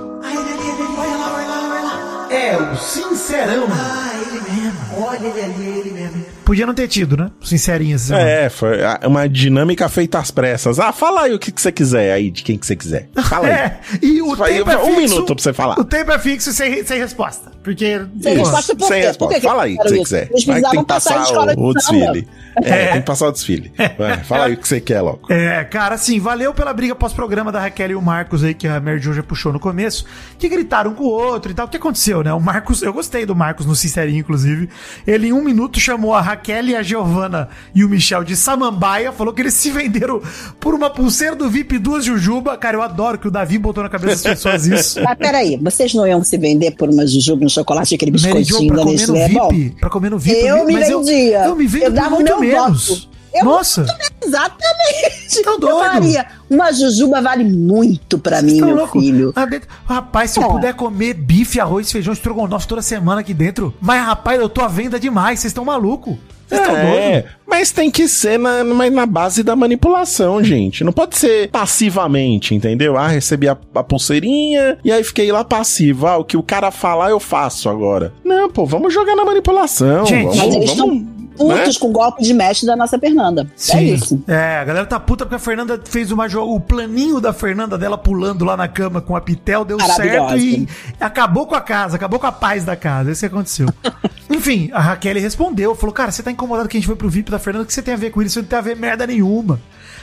É o Sincerão. Ah, ele mesmo. Olha ele ali, ele mesmo. Podia não ter tido, né? Essa semana. É, foi uma dinâmica feita às pressas. Ah, fala aí o que, que você quiser aí, de quem que você quiser. Fala aí. (laughs) É, e o Vai- tempo é um fixo. minuto pra você falar. O tempo é fixo sem, sem resposta. Porque. Sem pô, resposta por Sem quê? resposta. Por que Fala que aí o que você isso? quiser. Eles Vai, tem que passar o, o desfile. É, tem que passar o desfile. Vai, fala aí o que você quer logo. É, cara, assim, valeu pela briga pós-programa da Raquel e o Marcos aí, que a Mary Jo já puxou no começo, que gritaram com o outro e tal. O que aconteceu, né? O Marcos, eu gostei do Marcos no Sincerinho, inclusive. Ele, em um minuto, chamou a Raquel e a Giovana e o Michel de Samambaia, falou que eles se venderam por uma pulseira do VIP duas Jujuba. Cara, eu adoro que o Davi botou na cabeça das pessoas isso. Mas peraí, vocês não iam se vender por uma jujuba, um chocolate, aquele Mary Jo, biscoitinho pra da comer no Nestlé? É bom, VIP, pra comer no VIP. eu me vendia. Eu, me vendo Eu dava muito meu menos. voto. Eu Nossa, Exatamente. Eu doido. faria. Uma jujuba vale muito pra mim, Tá meu louco? filho. Dentro- Rapaz, se eu É. puder comer bife, arroz, feijão, estrogonofe toda semana aqui dentro. Mas, rapaz, eu tô à venda demais. Vocês estão malucos. Vocês estão doidos. É, mas tem que ser na, na base da manipulação, gente. Não pode ser passivamente, entendeu? Ah, recebi a, a pulseirinha e aí fiquei lá passivo. Ah, o que o cara falar eu faço agora. Não, pô, vamos jogar na manipulação. Gente, vamos, Mas eles vamos, putos com o golpe de mestre da nossa Fernanda. É isso. É, a galera tá puta porque a Fernanda fez uma jogo. O planinho da Fernanda dela pulando lá na cama com a Pitel deu certo e acabou com a casa, acabou com a paz da casa. Isso que aconteceu. (laughs) Enfim, a Raquel respondeu, falou: Cara, você tá incomodado que a gente foi pro VIP da Fernanda, o que você tem a ver com isso? Você não tem a ver merda nenhuma.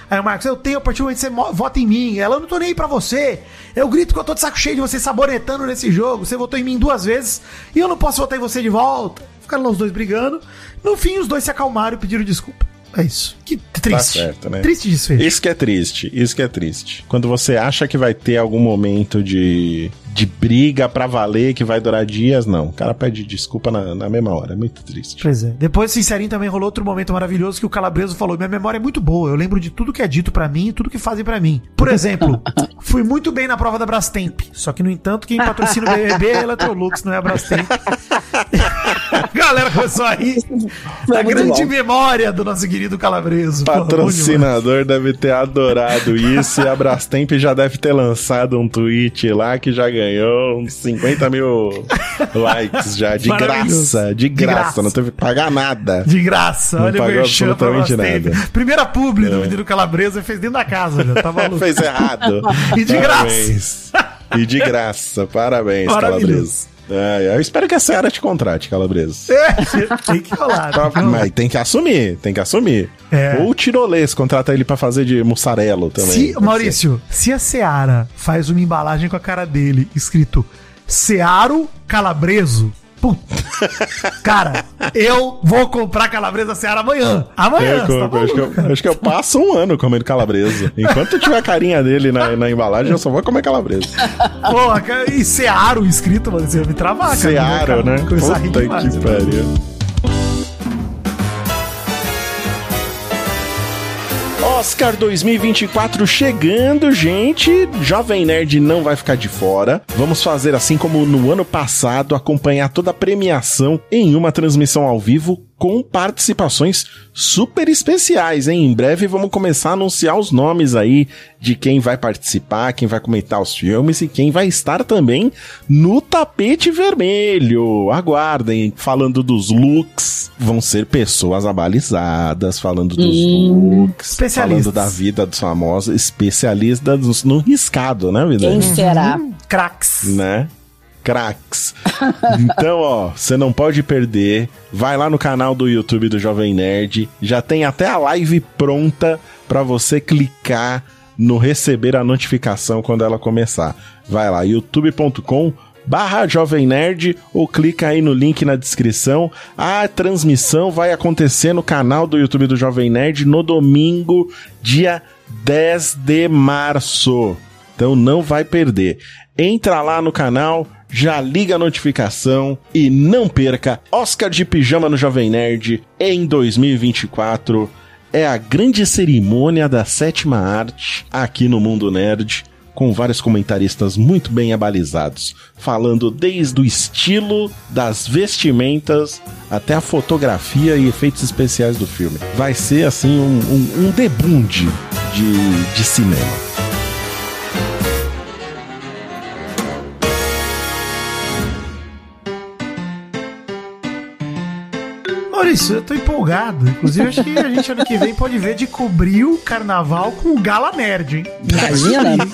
Aí o Marcos, eu tenho a partir do momento que você vota em mim. Ela, eu não tô nem aí pra você. Eu grito que eu tô de saco cheio de você sabonetando nesse jogo. Você votou em mim duas vezes e eu não posso votar em você de volta. Ficaram lá os dois brigando. No fim, os dois se acalmaram e pediram desculpa. É isso. Que triste. certo, né? Triste desfecho. Isso que é triste, isso que é triste. Quando você acha que vai ter algum momento de, de briga pra valer, que vai durar dias, não. O cara pede desculpa na, na mesma hora. É muito triste. Pois é. Depois, Sincerinho também rolou outro momento maravilhoso que o Calabreso falou: Minha memória é muito boa, eu lembro de tudo que é dito pra mim e tudo que fazem pra mim. Por exemplo, (laughs) fui muito bem na prova da Brastemp. Só que, no entanto, quem patrocina o BBB é a Electrolux, não é a Brastemp. (laughs) a galera começou a rir da muito grande bom. memória do nosso querido Calabreso. Pô. Patrocinador deve ter adorado isso e a Brastemp já deve ter lançado um tweet lá que já ganhou uns 50 mil (laughs) likes já, de graça, de De graça, graça. não teve que pagar nada. De graça, Não olha pagou absolutamente nada. Primeira publi do menino Calabreso, ele fez dentro da casa, já tá maluco. (laughs) Fez errado. E de Parabéns. E de graça, parabéns, Maravilhoso. É, eu espero que a Seara te contrate, Calabreso. É, tem que rolar. Pra- tem que mas tem que assumir, tem que assumir. É. Ou o Tirolês contrata ele pra fazer de mussarelo também. Se, Maurício, se a Seara faz uma embalagem com a cara dele escrito Searo Calabreso, puta. Cara, eu vou comprar calabresa Seara amanhã. Amanhã, Eu, tá compro, acho, que eu, acho que eu passo um ano comendo calabresa. Enquanto tiver a carinha dele na, na embalagem, eu só vou comer calabresa. Porra, e Searo escrito, mano, você me travar, cara. Searo, né? Começar a rir Puta que né? pariu. Oscar 2024 chegando, gente. Jovem Nerd não vai ficar de fora. Vamos fazer assim como no ano passado, acompanhar toda a premiação em uma transmissão ao vivo com participações super especiais, hein? Em breve vamos começar a anunciar os nomes aí de quem vai participar, quem vai comentar os filmes e quem vai estar também no tapete vermelho. Aguardem, falando dos looks, vão ser pessoas abalizadas, falando dos looks, Especialistas. falando da vida dos famosos, especialistas no riscado, né, vida? Quem será? Cracks. né? Cracks. Então, ó, você não pode perder. Vai lá no canal do YouTube do Jovem Nerd. Já tem até a live pronta pra você clicar no receber a notificação quando ela começar. Vai lá, youtube.com barra Jovem Nerd ou clica aí no link na descrição. A transmissão vai acontecer no canal do YouTube do Jovem Nerd no domingo, dia 10 de março. Então não vai perder. Entra lá no canal, já liga a notificação e não perca Oscar de Pijama no Jovem Nerd em 2024. É a grande cerimônia da sétima arte aqui no Mundo Nerd, com vários comentaristas muito bem abalizados, falando desde o estilo, das vestimentas, até a fotografia e efeitos especiais do filme. Vai ser assim um, um, um debunde de, de cinema. Maurício, eu tô empolgado. Inclusive, acho que a gente ano que vem pode ver de cobrir o carnaval com o Gala Nerd, hein? Imagina.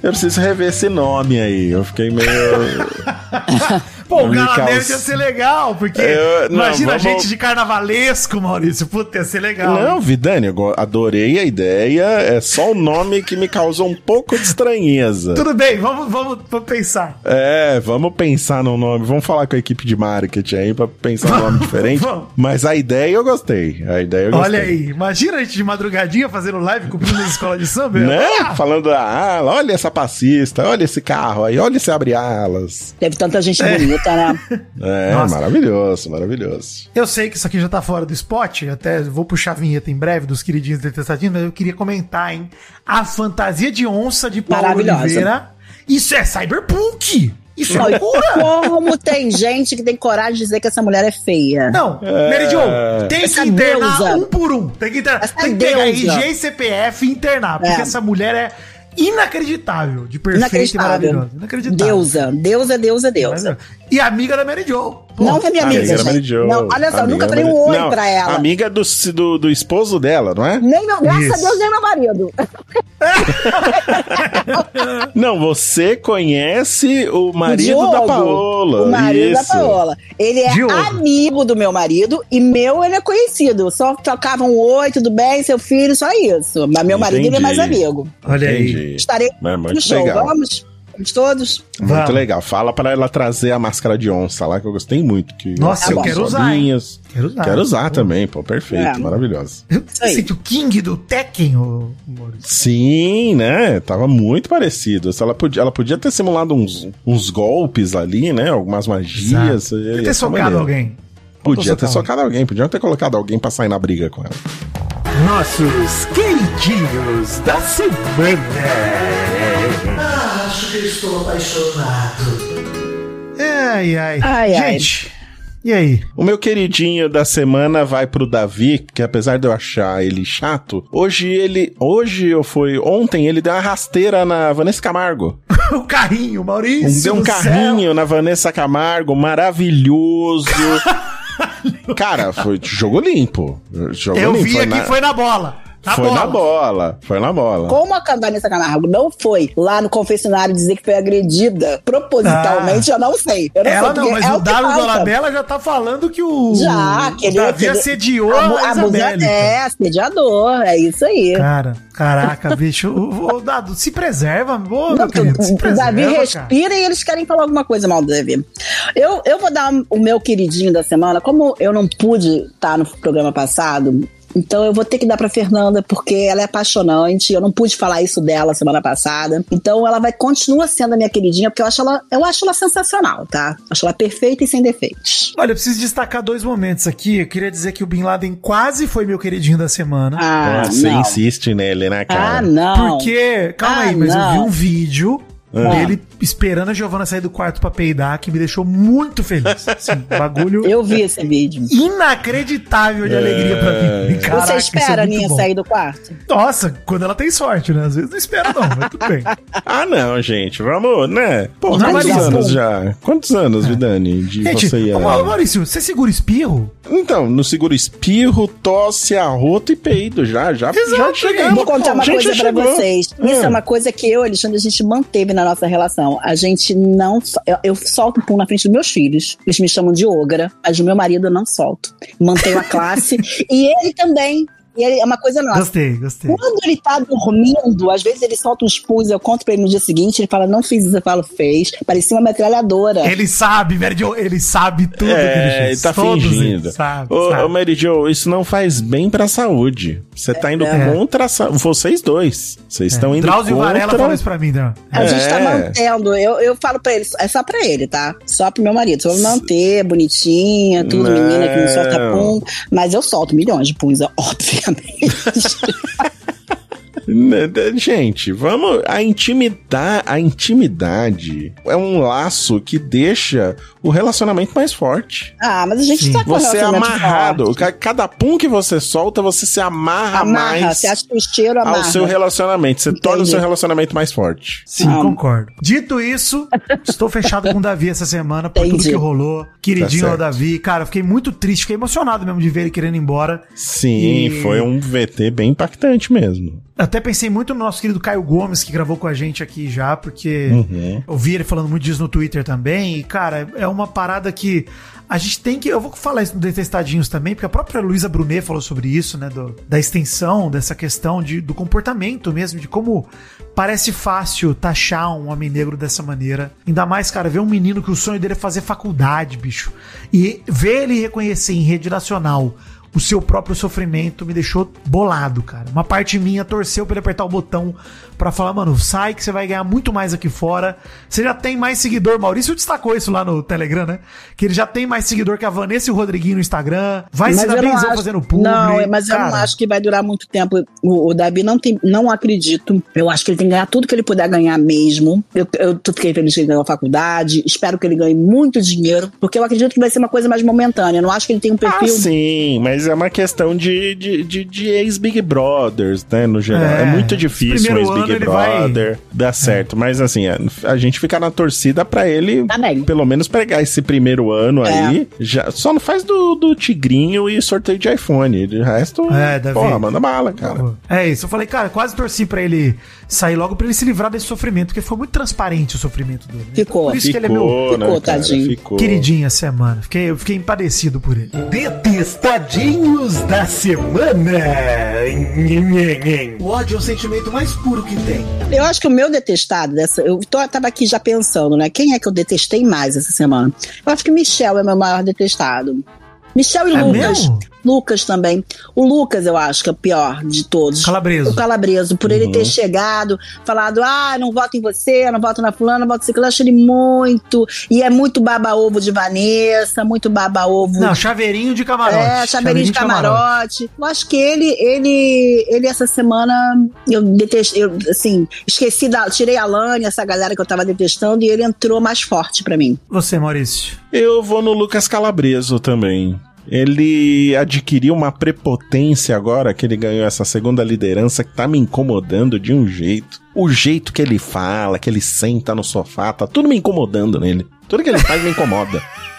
Eu preciso rever esse nome aí. Eu fiquei meio. (laughs) Pô, o Me Gala causa- Nerd ia ser legal, porque Eu- não, imagina a vamos- gente de carnavalesco, Maurício. Puta, ia ser legal. Não, Vidani, eu adorei a ideia. É só o nome que me causou um pouco de estranheza. Tudo bem, vamos, vamos, vamos pensar. É, vamos pensar no nome. Vamos falar com a equipe de marketing aí pra pensar um nome (laughs) diferente. Vamos. Mas a ideia eu gostei. A ideia eu gostei. Olha aí, imagina a gente de madrugadinha fazendo live cobrindo as escolas de samba. Né? Ah, Falando da ala, olha essa passista, olha esse carro aí, olha esse abre-alas. Teve tanta gente É. bonita. Bonita, né? É, (laughs) Nossa. maravilhoso, maravilhoso. Eu sei que isso aqui já tá fora do spot, até vou puxar a vinheta em breve dos queridinhos detestadinhos, mas eu queria comentar, hein? A fantasia de onça de Paulo. Oliveira. Isso é cyberpunk! Isso é Não, loucura! como tem gente que tem coragem de dizer que essa mulher é feia? Não, É. Mary Jo, tem Essa que internar deusa. um por um. Tem que, internar, Essa tem que pegar deusa. RG e CPF e internar, porque É. essa mulher é inacreditável de perfeita e. Inacreditável. Deusa, deusa, deusa, deusa. E amiga da Mary Jo. Pô, Não que é minha amiga, Amiga da Mary. Jo. Não, olha só, Amiga nunca da falei um Mary- oi Não, pra ela. Amiga do, do, do esposo dela, não é? Nem meu, graças Isso. a Deus, nem meu marido. (laughs) Não, você conhece o marido Diogo, da Paola. O marido da isso. Paola. Ele é Diogo. amigo do meu marido e meu ele é conhecido. Só trocavam um oi, tudo bem, seu filho, só isso. Mas meu marido ele é mais Entendi. amigo. Olha aí. Entendi. Estarei É no show. legal. Vamos? Vamos todos? Muito Vamos. legal. Fala pra ela trazer a máscara de onça lá, que eu gostei muito. Que Nossa, eu quero usar. Quero usar. Quero usar também, pô. Perfeito, É. maravilhoso. Sente o King do Tekken, Maurício? Sim, né? Tava muito parecido. Ela podia, ela podia ter simulado uns, uns golpes ali, né? Algumas magias. Podia Ia ter socado maneiro. alguém. Podia ter socado alguém. Podia ter colocado alguém pra sair na briga com ela. Nossos queridinhos da semana. Que eu estou apaixonado. Ai, ai. Ai, ai. Gente, e aí? O meu queridinho da semana vai pro Davi, que apesar de eu achar ele chato, hoje ele. Hoje eu fui. Ontem ele deu uma rasteira na Vanessa Camargo. (laughs) o carrinho, Maurício. deu um do céu. carrinho na Vanessa Camargo, maravilhoso. (laughs) Cara, foi jogo limpo. Jogo Eu limpo. vi aqui, na, foi na bola. Na foi bola. na bola. Foi na bola. Como a Vanessa Camargo não foi lá no confessionário dizer que foi agredida propositalmente, eu não sei. Eu não Ah. Ela sei, não, mas é o Dado. Dolabella já tá falando que o, Já, o que ele- Davi que ele- assediou a abusa- Isabelle. É, assediador, é isso aí. Cara, caraca, (laughs) bicho. O, o Dado, se preserva, ô, meu Não, querido, se o preserva, Davi cara. respira e eles querem falar alguma coisa mal do Davi. Eu, eu vou dar o meu queridinho da semana. Como eu não pude estar no programa passado, então eu vou ter que dar pra Fernanda, porque ela é apaixonante. Eu não pude falar isso dela semana passada. Então ela vai continua sendo a minha queridinha, porque eu acho ela, eu acho ela sensacional, tá? Acho ela perfeita e sem defeitos. Olha, eu preciso destacar dois momentos aqui. Eu queria dizer que o Bin Laden quase foi meu queridinho da semana. Ah, Você não. insiste nele, né, Ah, cara? não. Porque, calma Ah, aí, mas eu não. vi um vídeo Ah. dele esperando a Giovana sair do quarto pra peidar, que me deixou muito feliz. (laughs) Assim, bagulho Eu vi esse vídeo. inacreditável de alegria pra mim. Caraca, Você isso é espera a Aninha bom. sair do quarto? Nossa, quando ela tem sorte, né? Às vezes não espera não, mas tudo bem. (laughs) Ah, não, gente. Vamos, né? Pô, quantos anos já? Quantos anos, Vidani, de Gente, você ia... ô, Maurício, você segura espirro? Então, no seguro espirro, tosse, arroto e peido. Já, já, já Exato, chegamos. Vou contar uma A coisa já pra chegou. vocês. Isso Ah. é uma coisa que eu, Alexandre, a gente manteve na nossa relação. A gente não. Eu, eu solto pum na frente dos meus filhos. Eles me chamam de ogra, mas o meu marido eu não solto. Mantenho a classe. (laughs) e ele também. E é uma coisa nossa. Gostei, gostei. Quando ele tá dormindo, às vezes ele solta uns pus, eu conto pra ele no dia seguinte, ele fala, não fiz isso, eu falo, fez. Parecia uma metralhadora. Ele sabe, Mary Jo, ele sabe tudo que ele É, fez. ele tá Todos fingindo. Sabe, Ô, sabe. ô, Mary Jo, isso não faz bem pra saúde. Você tá indo É. contra a sa- vocês dois. Vocês estão indo Drauzio contra... Varela falou isso pra mim, né? A gente tá É. mantendo. Eu, eu falo pra ele, é só pra ele, tá? Só pro meu marido. Só pra manter, bonitinha, tudo, Não. menina que não solta pum. Mas eu solto milhões de puns, obviamente. De- (laughs) Gente, vamos. A intimidade, a intimidade é um laço que deixa o relacionamento mais forte. ah, mas a gente Sim. tá com Você é amarrado. forte. Cada pum que você solta, você se amarra, Amarra, mais você acha que o cheiro amarra. ao seu relacionamento. Você torna o Entendi. seu relacionamento mais forte. Sim, Ah. concordo. Dito isso, estou fechado com o Davi essa semana por tudo Entendi. que rolou. Queridinho Tá ao. Davi. Cara, eu fiquei muito triste, fiquei emocionado mesmo de ver ele querendo ir embora. Sim, E- foi um VT bem impactante mesmo. Até pensei muito no nosso querido Caio Gomes, que gravou com a gente aqui já, porque Uhum. eu vi ele falando muito disso no Twitter também. E, cara, é uma parada que a gente tem que. Eu vou falar isso no Detestadinhos também, porque a própria Luísa Brunet falou sobre isso, né? do- da extensão dessa questão de, do comportamento mesmo, de como parece fácil taxar um homem negro dessa maneira. Ainda mais, cara, ver um menino que o sonho dele é fazer faculdade, bicho. E ver ele reconhecer em rede nacional o seu próprio sofrimento me deixou bolado, cara. Uma parte minha torceu pra ele apertar o botão pra falar, mano, sai que você vai ganhar muito mais aqui fora. Você já tem mais seguidor, Maurício destacou isso lá no Telegram, né? Que ele já tem mais seguidor que a Vanessa e o Rodriguinho no Instagram. Vai se Mas dar eu não benzão acho- fazendo publi. Não, mas eu não Cara, acho que vai durar muito tempo. O, o Davi não tem, não acredito. Eu acho que ele tem que ganhar tudo que ele puder ganhar mesmo. Eu, eu fiquei feliz que ele ganhou a faculdade. Espero que ele ganhe muito dinheiro, porque eu acredito que vai ser uma coisa mais momentânea. Eu não acho que ele tem um Ah, perfil. sim, mas é uma questão de, de, de, de ex-Big Brothers, né, no geral. É, É, muito difícil um primeiro ano ex-Big ele vai- Brother dar certo, mas assim, a, a gente fica na torcida pra ele, Tá pelo menos pegar esse primeiro ano É. aí, já, só não faz do, do Tigrinho e sorteio de iPhone, de resto, É, Davi. porra, manda bala, cara. É isso, eu falei, cara, quase torci pra ele sair logo pra ele se livrar desse sofrimento, porque foi muito transparente o sofrimento dele. né? Ficou. Por isso que ele é meu Ficou, né, ficou, cara? tadinho. Ficou. queridinho essa semana. Fiquei, eu fiquei empadecido por ele. Detestadinhos da semana. O ódio é o sentimento mais puro que tem. Eu acho que o meu detestado dessa. Eu tô, tava aqui já pensando, né? Quem é que eu detestei mais essa semana? Eu acho que Michel é meu maior detestado. Michel e É Lucas. mesmo? Lucas também. O Lucas, eu acho que é o pior de todos. Calabreso. O Calabreso, por ele ter chegado, falado, ah, não voto em você, não voto na fulana, não voto em você. Eu acho ele muito. E é muito baba-ovo de Vanessa, muito baba-ovo Não, chaveirinho de camarote. é, chaveirinho de camarote. Eu acho que ele, ele, ele essa semana, eu detestei, eu, assim, esqueci da, tirei a Lani, essa galera que eu tava detestando, e ele entrou mais forte pra mim. Você, Maurício. Eu vou no Lucas Calabreso também. Ele adquiriu uma prepotência agora que ele ganhou essa segunda liderança que tá me incomodando de um jeito. O jeito que ele fala, que ele senta no sofá, tá tudo me incomodando nele. Tudo que ele faz me incomoda. (laughs)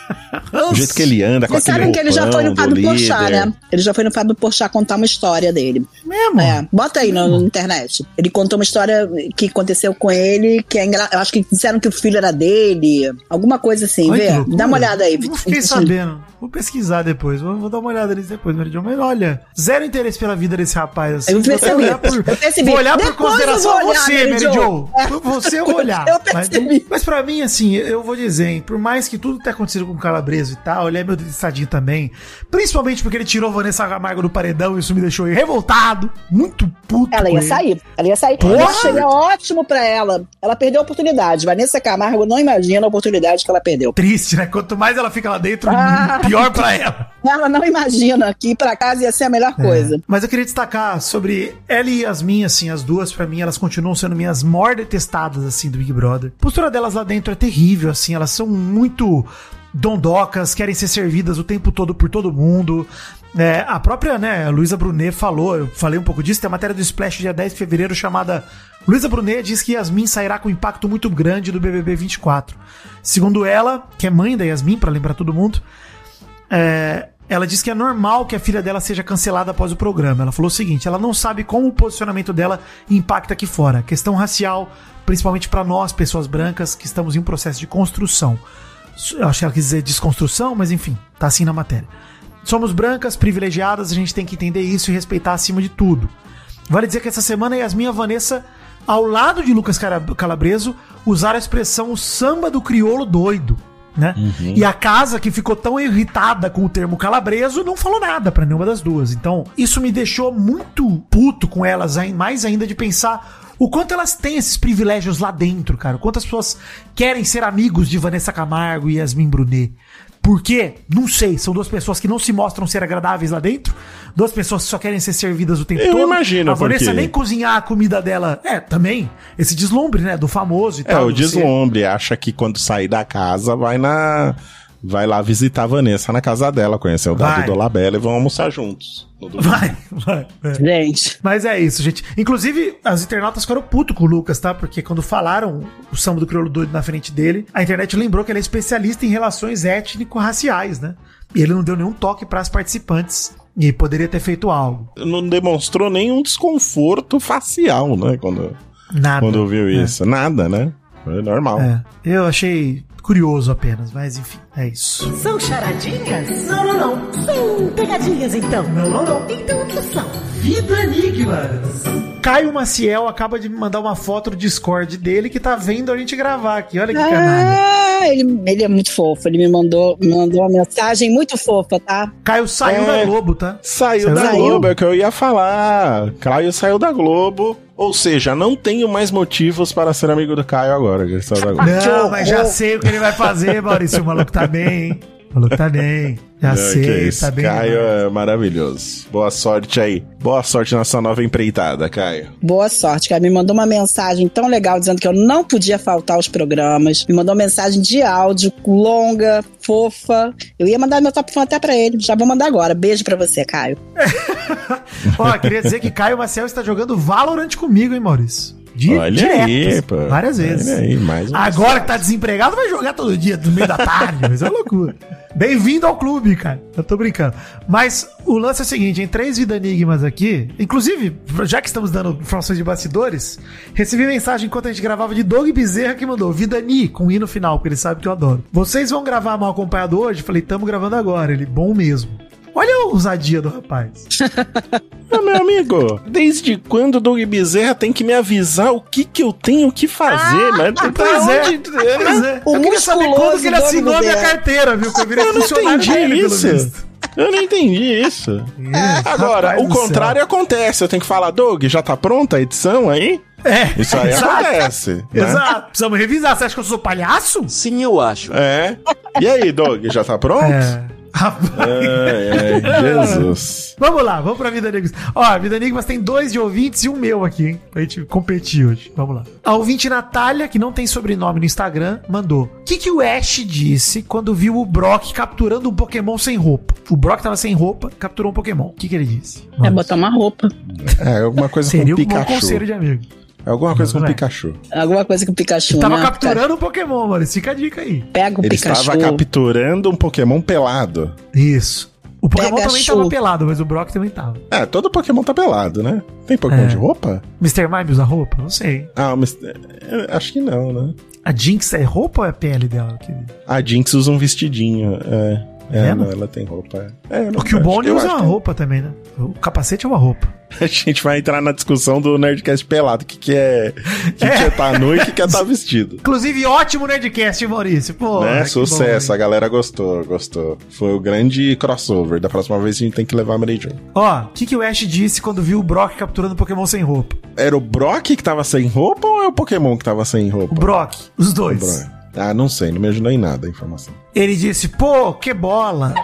O jeito que ele anda com Vocês sabem que ele já foi no Fábio do Porchat, né? Ele já foi no Fábio Porchat contar uma história dele. Mesmo? É, bota aí no- na internet. Ele contou uma história que aconteceu com ele, que é engra... Eu acho que disseram que o filho era dele. Alguma coisa assim, que vê? loucura. Dá uma olhada aí. Não fiquei sabendo. Vou pesquisar depois. Vou, vou dar uma olhada nisso depois, Meridion. Mas olha, zero interesse pela vida desse rapaz. Assim. Eu percebi. Vou olhar por. Vou olhar por consideração olhar, você, Meridion. Meridion. Por você eu vou (laughs) olhar. Eu mas, percebi. mas pra mim, assim, eu vou dizer, hein, por mais que tudo tenha acontecido com o Calabreso e tal, ele é meu detestadinho também. Principalmente porque ele tirou Vanessa Camargo do paredão e isso me deixou revoltado. Muito puto. Ela ia ele. sair. Ela ia sair. Porra! Eu acho que seria ótimo pra ela. Ela perdeu a oportunidade. Vanessa Camargo não imagina a oportunidade que ela perdeu. Triste, né? Quanto mais ela fica lá dentro, Ah. pior pra ela. Ela não imagina que ir pra casa ia ser a melhor coisa. Mas eu queria destacar sobre ela e Yasmin, assim, as duas, pra mim, elas continuam sendo minhas maior detestadas, assim, do Big Brother. A postura delas lá dentro é terrível, assim, elas são muito dondocas, querem ser servidas o tempo todo por todo mundo. É, a própria, né, Luísa Brunet falou, eu falei um pouco disso, tem a matéria do Splash dia 10 de fevereiro chamada Luísa Brunet diz que Yasmin sairá com um impacto muito grande do BBB 24. Segundo ela, que é mãe da Yasmin, pra lembrar todo mundo, é, ela diz que é normal que a filha dela seja cancelada após o programa. Ela falou o seguinte: ela não sabe como o posicionamento dela impacta aqui fora. Questão racial, principalmente pra nós, pessoas brancas, que estamos em um processo de construção. Acho que ela quis dizer desconstrução, mas enfim, tá assim na matéria. Somos brancas, privilegiadas, a gente tem que entender isso e respeitar acima de tudo. Vale dizer que essa semana Yasmin e a Vanessa, ao lado de Lucas Calabreso, usaram a expressão samba do crioulo doido. Né? E a casa que ficou tão irritada com o termo calabreso não falou nada pra nenhuma das duas. Então, isso me deixou muito puto com elas, ai- mais ainda de pensar o quanto elas têm esses privilégios lá dentro, cara. O quanto as pessoas querem ser amigos de Vanessa Camargo e Yasmin Brunet. Por quê? Não sei. São duas pessoas que não se mostram ser agradáveis lá dentro. Duas pessoas que só querem ser servidas o tempo Eu todo. imagino A Vanessa por quê. nem cozinhar a comida dela. É, também. Esse deslumbre, né? Do famoso e É, tal. o de você- deslumbre. Acha que quando sair da casa vai na. Vai lá visitar a Vanessa na casa dela, conhecer o Dado. Dolabella e vão almoçar juntos. Vai, vai. é. Gente. Mas é isso, gente. Inclusive, as internautas ficaram puto com o Lucas, tá? Porque quando falaram o samba do crioulo doido na frente dele, a internet lembrou que ele é especialista em relações étnico-raciais, né? E ele não deu nenhum toque para as participantes. E poderia ter feito algo. Não demonstrou nenhum desconforto facial, né? Quando, Nada. quando viu É. isso. Nada, né? Foi normal. É, eu achei curioso apenas, mas enfim, é isso. São charadinhas? Não, não, não. São pegadinhas, então? Não, não, não. Então o que são? Vida Enigmas. Caio Maciel acaba de me mandar uma foto do Discord dele que tá vendo a gente gravar aqui. Olha que canalha. Ah, ele, ele é muito fofo. Ele me mandou, me mandou uma mensagem muito fofa, tá? Caio saiu É. da Globo, tá? Saiu Saiu da Globo, Globo? é o que eu ia falar. Caio saiu da Globo. Ou seja, não tenho mais motivos para ser amigo do Caio agora, Globo. Não, mas já sei o que ele vai fazer, Maurício. O maluco tá bem, hein? Maluco tá bem. Já Não, sei, que isso, tá bem. Caio é maravilhoso. Boa sorte aí. Boa sorte na sua nova empreitada, Caio. Boa sorte, cara. Me mandou uma mensagem tão legal dizendo que eu não podia faltar aos programas. Me mandou uma mensagem de áudio, longa, fofa. Eu ia mandar meu top fã até pra ele. Já vou mandar agora. Beijo pra você, Caio. (laughs) Ó, queria dizer que Caio Maciel está jogando Valorant comigo, hein, Maurício? Di- Olha direto, aí, pô. Várias vezes. Olha aí, mais. Agora que tá desempregado, vai jogar todo dia, no meio da tarde. Mas é loucura. Bem-vindo ao clube, cara. Eu tô brincando. Mas o lance é o seguinte: em três Vida Enigmas aqui, inclusive, já que estamos dando informações de bastidores, recebi mensagem enquanto a gente gravava de Doug Bezerra que mandou Vida Ni com hino final, porque ele sabe que eu adoro. Vocês vão gravar mal acompanhado hoje? Falei, tamo gravando agora. Ele, bom mesmo. Olha a ousadia do rapaz. (laughs) Ah, meu amigo, desde quando o Doug Bezerra tem que me avisar o que que eu tenho que fazer, né? Ah, Pois é. Pois é. O eu queria saber quando musculoso que ele assinou a minha carteira, viu? Que eu virei Eu não entendi dele, pelo isso. visto. Eu não entendi isso. Agora, Rapaz o contrário acontece. Eu tenho que falar, Doug, já tá pronta a edição aí? É, Isso aí exato. acontece. né? Exato. Precisamos revisar. Você acha que eu sou palhaço? Sim, eu acho. É. E aí, Doug, já tá pronto? É. Rapaz. Ai, ai, Jesus. Vamos lá, vamos pra Vida Enigmas. Ó, a Vida Enigmas tem dois de ouvintes e um meu aqui, hein? Pra gente competir hoje. Vamos lá. A ouvinte Natália, que não tem sobrenome no Instagram, mandou. O que, que o Ash disse quando viu o Brock capturando um Pokémon sem roupa? O Brock tava sem roupa, capturou um Pokémon. O que, que ele disse? É Vamos. botar uma roupa. É, alguma coisa Seria com um Pikachu. conselho de amigo. É alguma coisa com Não é. Pikachu. Alguma coisa com o Pikachu, Tava né? capturando um Pokémon, mano. Fica a dica aí. Pega o Ele Pikachu. estava capturando um Pokémon pelado. Isso. O Pokémon Pega também chu. tava pelado, mas o Brock também tava. É, todo Pokémon tá pelado, né? Tem Pokémon É. de roupa? Mr. Mime usa roupa? Não sei. Ah, mas é, acho que não, né? A Jinx é roupa ou é pele dela? querido? A Jinx usa um vestidinho. É, é, É, não, ela tem roupa. É, não- O o eu usa uma que- roupa também, né? O capacete é uma roupa. (laughs) A gente vai entrar na discussão do Nerdcast pelado. O que, que é. O que, que é tá nu e o que, que é tá vestido. (laughs) Inclusive, ótimo Nerdcast, Maurício? Pô, né? Sucesso, bom, a galera gostou, gostou. Foi o grande crossover. Da próxima vez a gente tem que levar a Mary Jane. Ó, o que, que o Ash disse quando viu o Brock capturando Pokémon sem roupa? Era o Brock que tava sem roupa ou é o Pokémon que tava sem roupa? O Brock, os O dois. Brock. Ah, não sei, não me ajudou em nada a informação. Ele disse, pô, que bola. (laughs)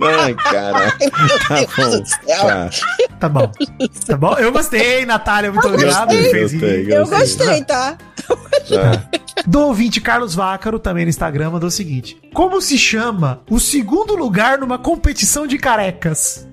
Ai, cara. (laughs) Tá bom. Tá. Tá bom. Tá bom? Eu gostei, Natália, muito obrigado. Ele fez gostei. Eu gostei, tá? tá. Do ouvinte Carlos Vácaro, também no Instagram, mandou o seguinte: Como se chama o segundo lugar numa competição de carecas?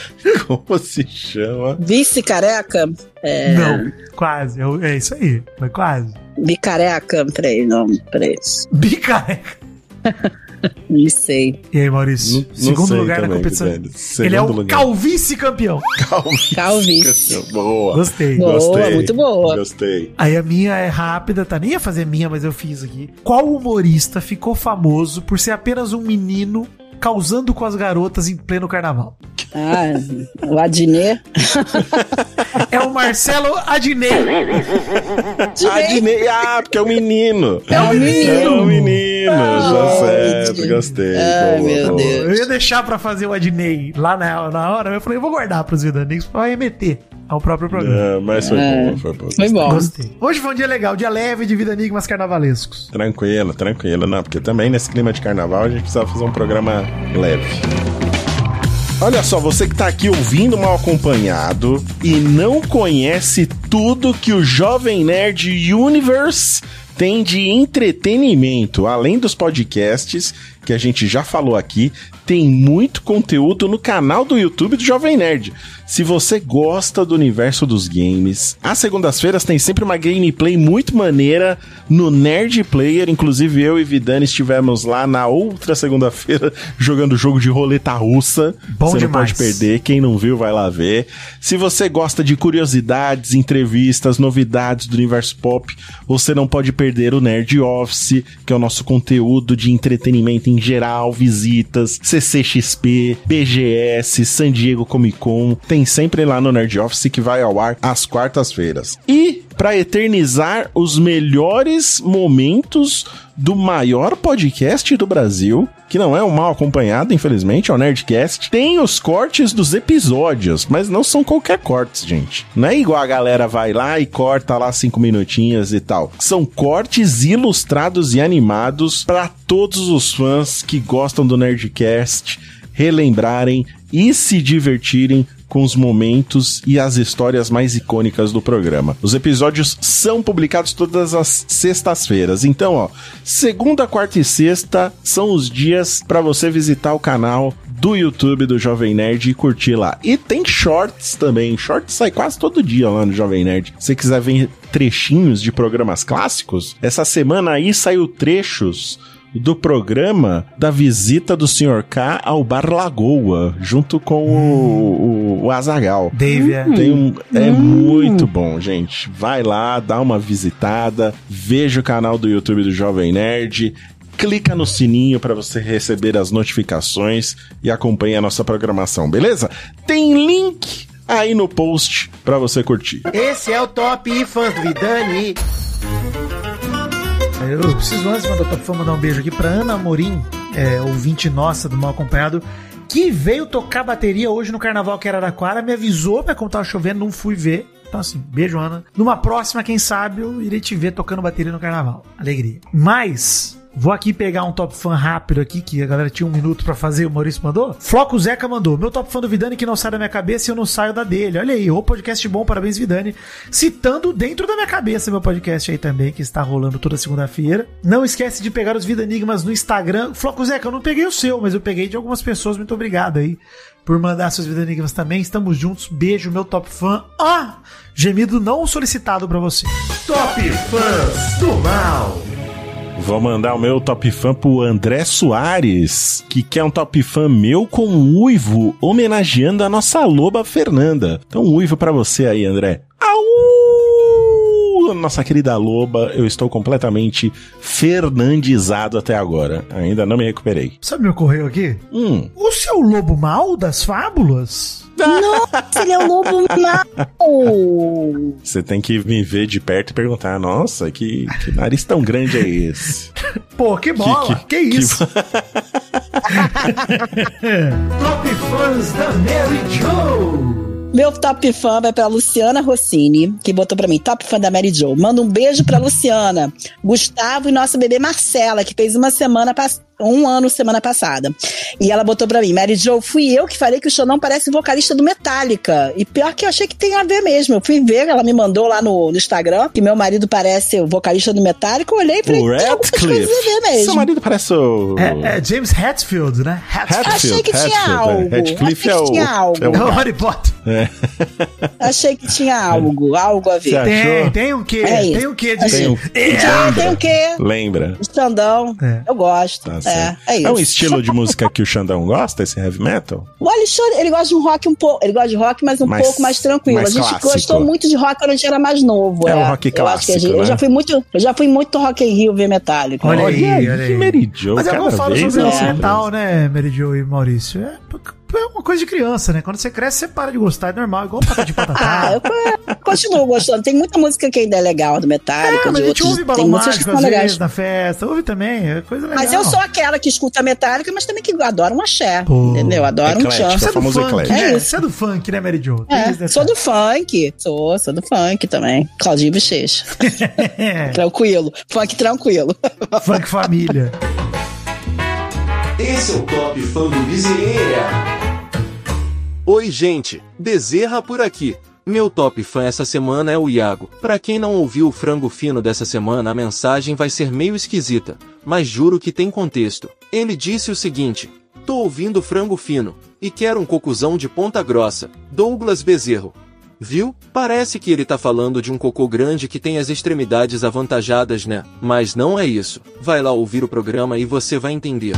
(laughs) Como se chama? Vice careca? É, Não, quase. É, é isso aí, mas quase. bicareca? Peraí, não, peraí. Bicareca. (laughs) Não sei. E aí, Maurício? Não- não segundo sei lugar na também, competição. velho. Ele é o lugar. calvície campeão. Calvície. Calvície. Boa. Gostei. Boa, Gostei. muito boa. Gostei. Aí a minha é rápida, tá? Nem ia fazer minha, mas eu fiz aqui. Qual humorista ficou famoso por ser apenas um menino causando com as garotas em pleno carnaval? Ah, o Adnet. É o Marcelo Adnei. Adnei. Ah, porque é o menino. É um menino. É o menino. Já Ai, certo, gostei. Ai, Boa, meu. Deus. Eu ia deixar pra fazer o Adnei lá na, na hora, mas eu falei, eu vou guardar pros Vidanicos pra remeter ao próprio programa. É, mas foi É. bom, foi bom. Foi bom. Gostei. Hoje foi um dia legal, dia leve de Vida Enigmas carnavalescos. Tranquilo, tranquilo. Não, porque também nesse clima de carnaval a gente precisa fazer um programa leve. Olha só, você que tá aqui ouvindo mal acompanhado e não conhece tudo que o Jovem Nerd Universe tem de entretenimento, além dos podcasts que a gente já falou aqui, tem muito conteúdo no canal do YouTube do Jovem Nerd. Se você gosta do universo dos games, às segundas-feiras tem sempre uma gameplay muito maneira no Nerd Player. Inclusive, eu e Vidani estivemos lá na outra segunda-feira (laughs) jogando jogo de roleta russa. Bom você demais. não pode perder. Quem não viu, vai lá ver. Se você gosta de curiosidades, entrevistas, novidades do universo pop, você não pode perder o Nerd Office, que é o nosso conteúdo de entretenimento em geral, visitas, CCXP, BGS, San Diego Comic Con. Tem sempre lá no Nerd Office que vai ao ar às quartas-feiras. E para eternizar os melhores momentos do maior podcast do Brasil, que não é um mal acompanhado, infelizmente, é o Nerdcast. Tem os cortes dos episódios, mas não são qualquer cortes, gente. Não é igual a galera vai lá e corta lá cinco minutinhos e tal. São cortes ilustrados e animados para todos os fãs que gostam do Nerdcast relembrarem e se divertirem com os momentos e as histórias mais icônicas do programa. Os episódios são publicados todas as sextas-feiras. Então, ó, segunda, quarta e sexta são os dias para você visitar o canal do YouTube do Jovem Nerd e curtir lá. E tem shorts também. Shorts sai quase todo dia lá no Jovem Nerd. Se você quiser ver trechinhos de programas clássicos, essa semana aí saiu trechos do programa da visita do Sr. K ao Bar Lagoa, junto com o, o, o Azagal. Dave, é. Tem um, é muito bom, gente. Vai lá, dá uma visitada, veja o canal do YouTube do Jovem Nerd. Clica no sininho para você receber as notificações e acompanhe a nossa programação, beleza? Tem link aí no post para você curtir. Esse é o Top Fãs do Vidani. Eu preciso, antes mandar top fã, mandar um beijo aqui pra Ana Amorim, é, ouvinte nossa do Mal Acompanhado, que veio tocar bateria hoje no carnaval que era Araraquara, me avisou, mas como tava chovendo, não fui ver. Então, assim, beijo, Ana. Numa próxima, quem sabe, eu irei te ver tocando bateria no carnaval. Alegria. Mas. Vou aqui pegar um top fã rápido aqui, que a galera tinha um minuto pra fazer, o Maurício mandou. Floco Zeca mandou. Meu top fã do Vidani que não sai da minha cabeça e eu não saio da dele. Olha aí, o podcast bom, parabéns Vidani. Citando dentro da minha cabeça meu podcast aí também, que está rolando toda segunda-feira. Não esquece de pegar os Vida Enigmas no Instagram. Floco Zeca, eu não peguei o seu, mas eu peguei de algumas pessoas. Muito obrigado aí por mandar seus Vida Enigmas também. Estamos juntos. Beijo, meu top fã. Ah! Gemido não solicitado pra você. Top Fãs do Mal. Vou mandar o meu top fã pro André Soares, que quer um top fã meu com um uivo, homenageando a nossa loba Fernanda. Então, uivo pra você aí, André. Au! Nossa querida loba, eu estou completamente fernandizado até agora. Ainda não me recuperei. Sabe o que ocorreu aqui? Hum. O seu lobo mal das fábulas? (laughs) Nossa, ele é o lobo mau. Você tem que me ver de perto e perguntar: nossa, que, que nariz tão grande é esse? (laughs) Pô, que bola! Que, isso? (laughs) Top Fãs da Mary Jo. Meu top fã vai pra Luciana Rossini, que botou pra mim, top fã da Mary Jo. Manda um beijo pra Luciana, Gustavo e nossa bebê Marcela, que fez uma semana passada. Um ano semana passada. E ela botou pra mim, Mary Jo, fui eu que falei que o Xandão parece vocalista do Metallica. E pior que eu achei que tem a ver mesmo. Eu fui ver, ela me mandou lá no, no Instagram que meu marido parece o vocalista do Metallica. Eu olhei e falei, O tem algumas coisas a ver mesmo. Seu marido parece o. É, é James Hatfield, né? Hatfield. Achei que tinha Hatfield, algo. é. Radcliffe Achei é que o. tinha algo. é o- É o Harry Potter. (laughs) Achei que tinha algo, algo a ver. Tem, tem um quê? É tem um quê de... Tem um- Tem, tem o quê? Lembra? Xandão. É. Eu gosto. Tá é, certo. é isso. É um estilo de música que o Xandão gosta, esse heavy metal? O Alexandre, ele gosta de um rock um pouco. Ele gosta de rock, mas um Mais- pouco mais tranquilo. mais a gente clássico. gostou muito de rock quando a gente era mais novo. É o rock eu acho que a gente- clássico, Eu né? já fui muito, eu já fui muito Rock in Rio ver Metallica. Olha aí, olha aí. Jo, Mas eu não falo sobre é metal, né, Mary Jo e Maurício? É, é uma coisa de criança, né? Quando você cresce, você para de gostar, é normal, igual patata de (laughs) Ah, patatá. eu continuo gostando. Tem muita música que ainda é legal do Metallica, É, mas de a gente outros. ouve Tem balão mágico às legais. vezes na festa, ouve também, é coisa legal. Mas eu sou aquela que escuta Metallica, mas também que adora um axé. Pô. entendeu? Adoro um tchan. Você é do funk, né? É. Você é do funk, né, Mary Jo? É, sou do funk. Sou, sou do funk também. Claudinho Bochecha. É, (laughs) tranquilo. Funk tranquilo. funk família. Esse é o Top Fã do Bezerra. Oi, gente, Bezerra por aqui. Meu top fã essa semana é o Iago. Pra quem não ouviu o frango fino dessa semana, a mensagem vai ser meio esquisita, mas juro que tem contexto. Ele disse o seguinte: Tô ouvindo frango fino e quero um cocuzão de ponta grossa. Douglas Bezerro. Viu? Parece que ele tá falando de um cocô grande que tem as extremidades avantajadas, né? Mas não é isso. Vai lá ouvir o programa e você vai entender.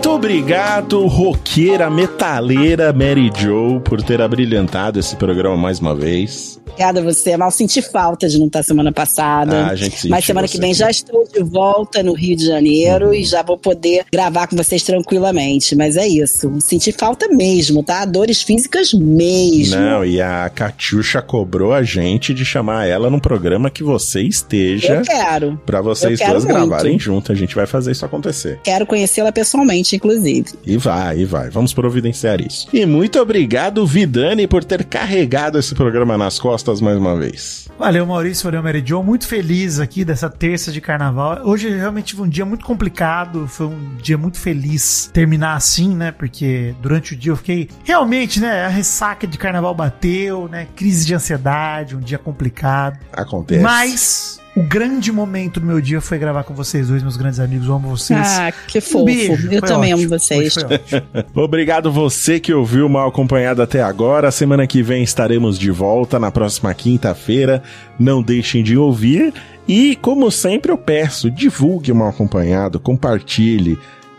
Muito obrigado, roqueira metaleira Mary Joe, por ter abrilhantado esse programa mais uma vez. Obrigada a você. Mal senti falta de não estar semana passada. Ah, a gente sentiu Mas semana que vem já estou de volta no Rio de Janeiro e já vou poder gravar com vocês tranquilamente. Mas é isso. Senti falta mesmo, tá? Dores físicas mesmo. Não, e a Catiuxa cobrou a gente de chamar ela num programa que você esteja Eu quero. pra vocês eu quero duas muito. gravarem junto. A gente vai fazer isso acontecer. Quero conhecê-la pessoalmente, inclusive. E vai, e vai. Vamos providenciar isso. E muito obrigado, Vidani, por ter carregado esse programa nas costas mais uma vez. Valeu, Maurício, valeu, Mary Jo. Muito feliz aqui dessa terça de carnaval. Hoje realmente foi um dia muito complicado, foi um dia muito feliz terminar assim, né? Porque durante o dia eu fiquei. Realmente, né? A ressaca de carnaval bateu, né? Crise de ansiedade, um dia complicado. Acontece. Mas. O grande momento do meu dia foi gravar com vocês dois, meus grandes amigos. Eu amo vocês. Ah, que Um fofo. beijo, eu foi também ótimo. amo vocês. Hoje foi ótimo. (laughs) Obrigado você que ouviu mal acompanhado até agora. Semana que vem estaremos de volta na próxima quinta-feira. Não deixem de ouvir. E, como sempre, eu peço, divulgue o mal acompanhado, compartilhe,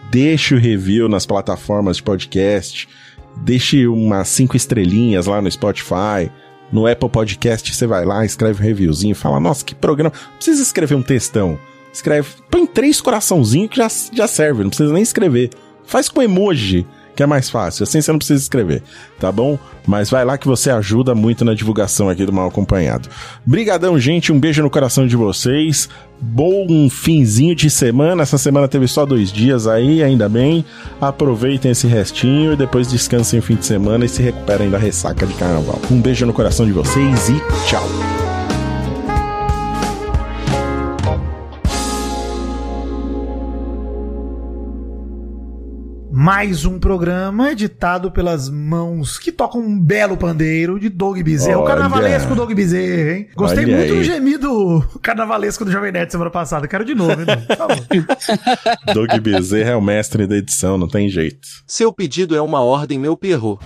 deixe o review nas plataformas de podcast, deixe umas cinco estrelinhas lá no Spotify. No Apple Podcast, você vai lá, escreve um reviewzinho, fala, nossa, que programa. Não precisa escrever um textão. Escreve, põe três coraçãozinhos que já, já serve, não precisa nem escrever. Faz com emoji, que é mais fácil. Assim você não precisa escrever, tá bom? Mas vai lá que você ajuda muito na divulgação aqui do Mal Acompanhado. Brigadão, gente. Um beijo no coração de vocês. Bom finzinho de semana. Essa semana teve só dois dias aí, ainda bem. Aproveitem esse restinho e depois descansem o fim de semana e se recuperem da ressaca de carnaval. Um beijo no coração de vocês e tchau. Mais um programa editado pelas mãos que tocam um belo pandeiro de Doug Bezerra. O Olha. carnavalesco Doug Bezerra, hein? Gostei Olha muito aí. do gemido (laughs) carnavalesco do Jovem Nerd semana passada. Quero de novo, hein, Doug? Por favor. (laughs) Doug Bezerra é o mestre da edição, não tem jeito. Seu pedido é uma ordem, meu perro.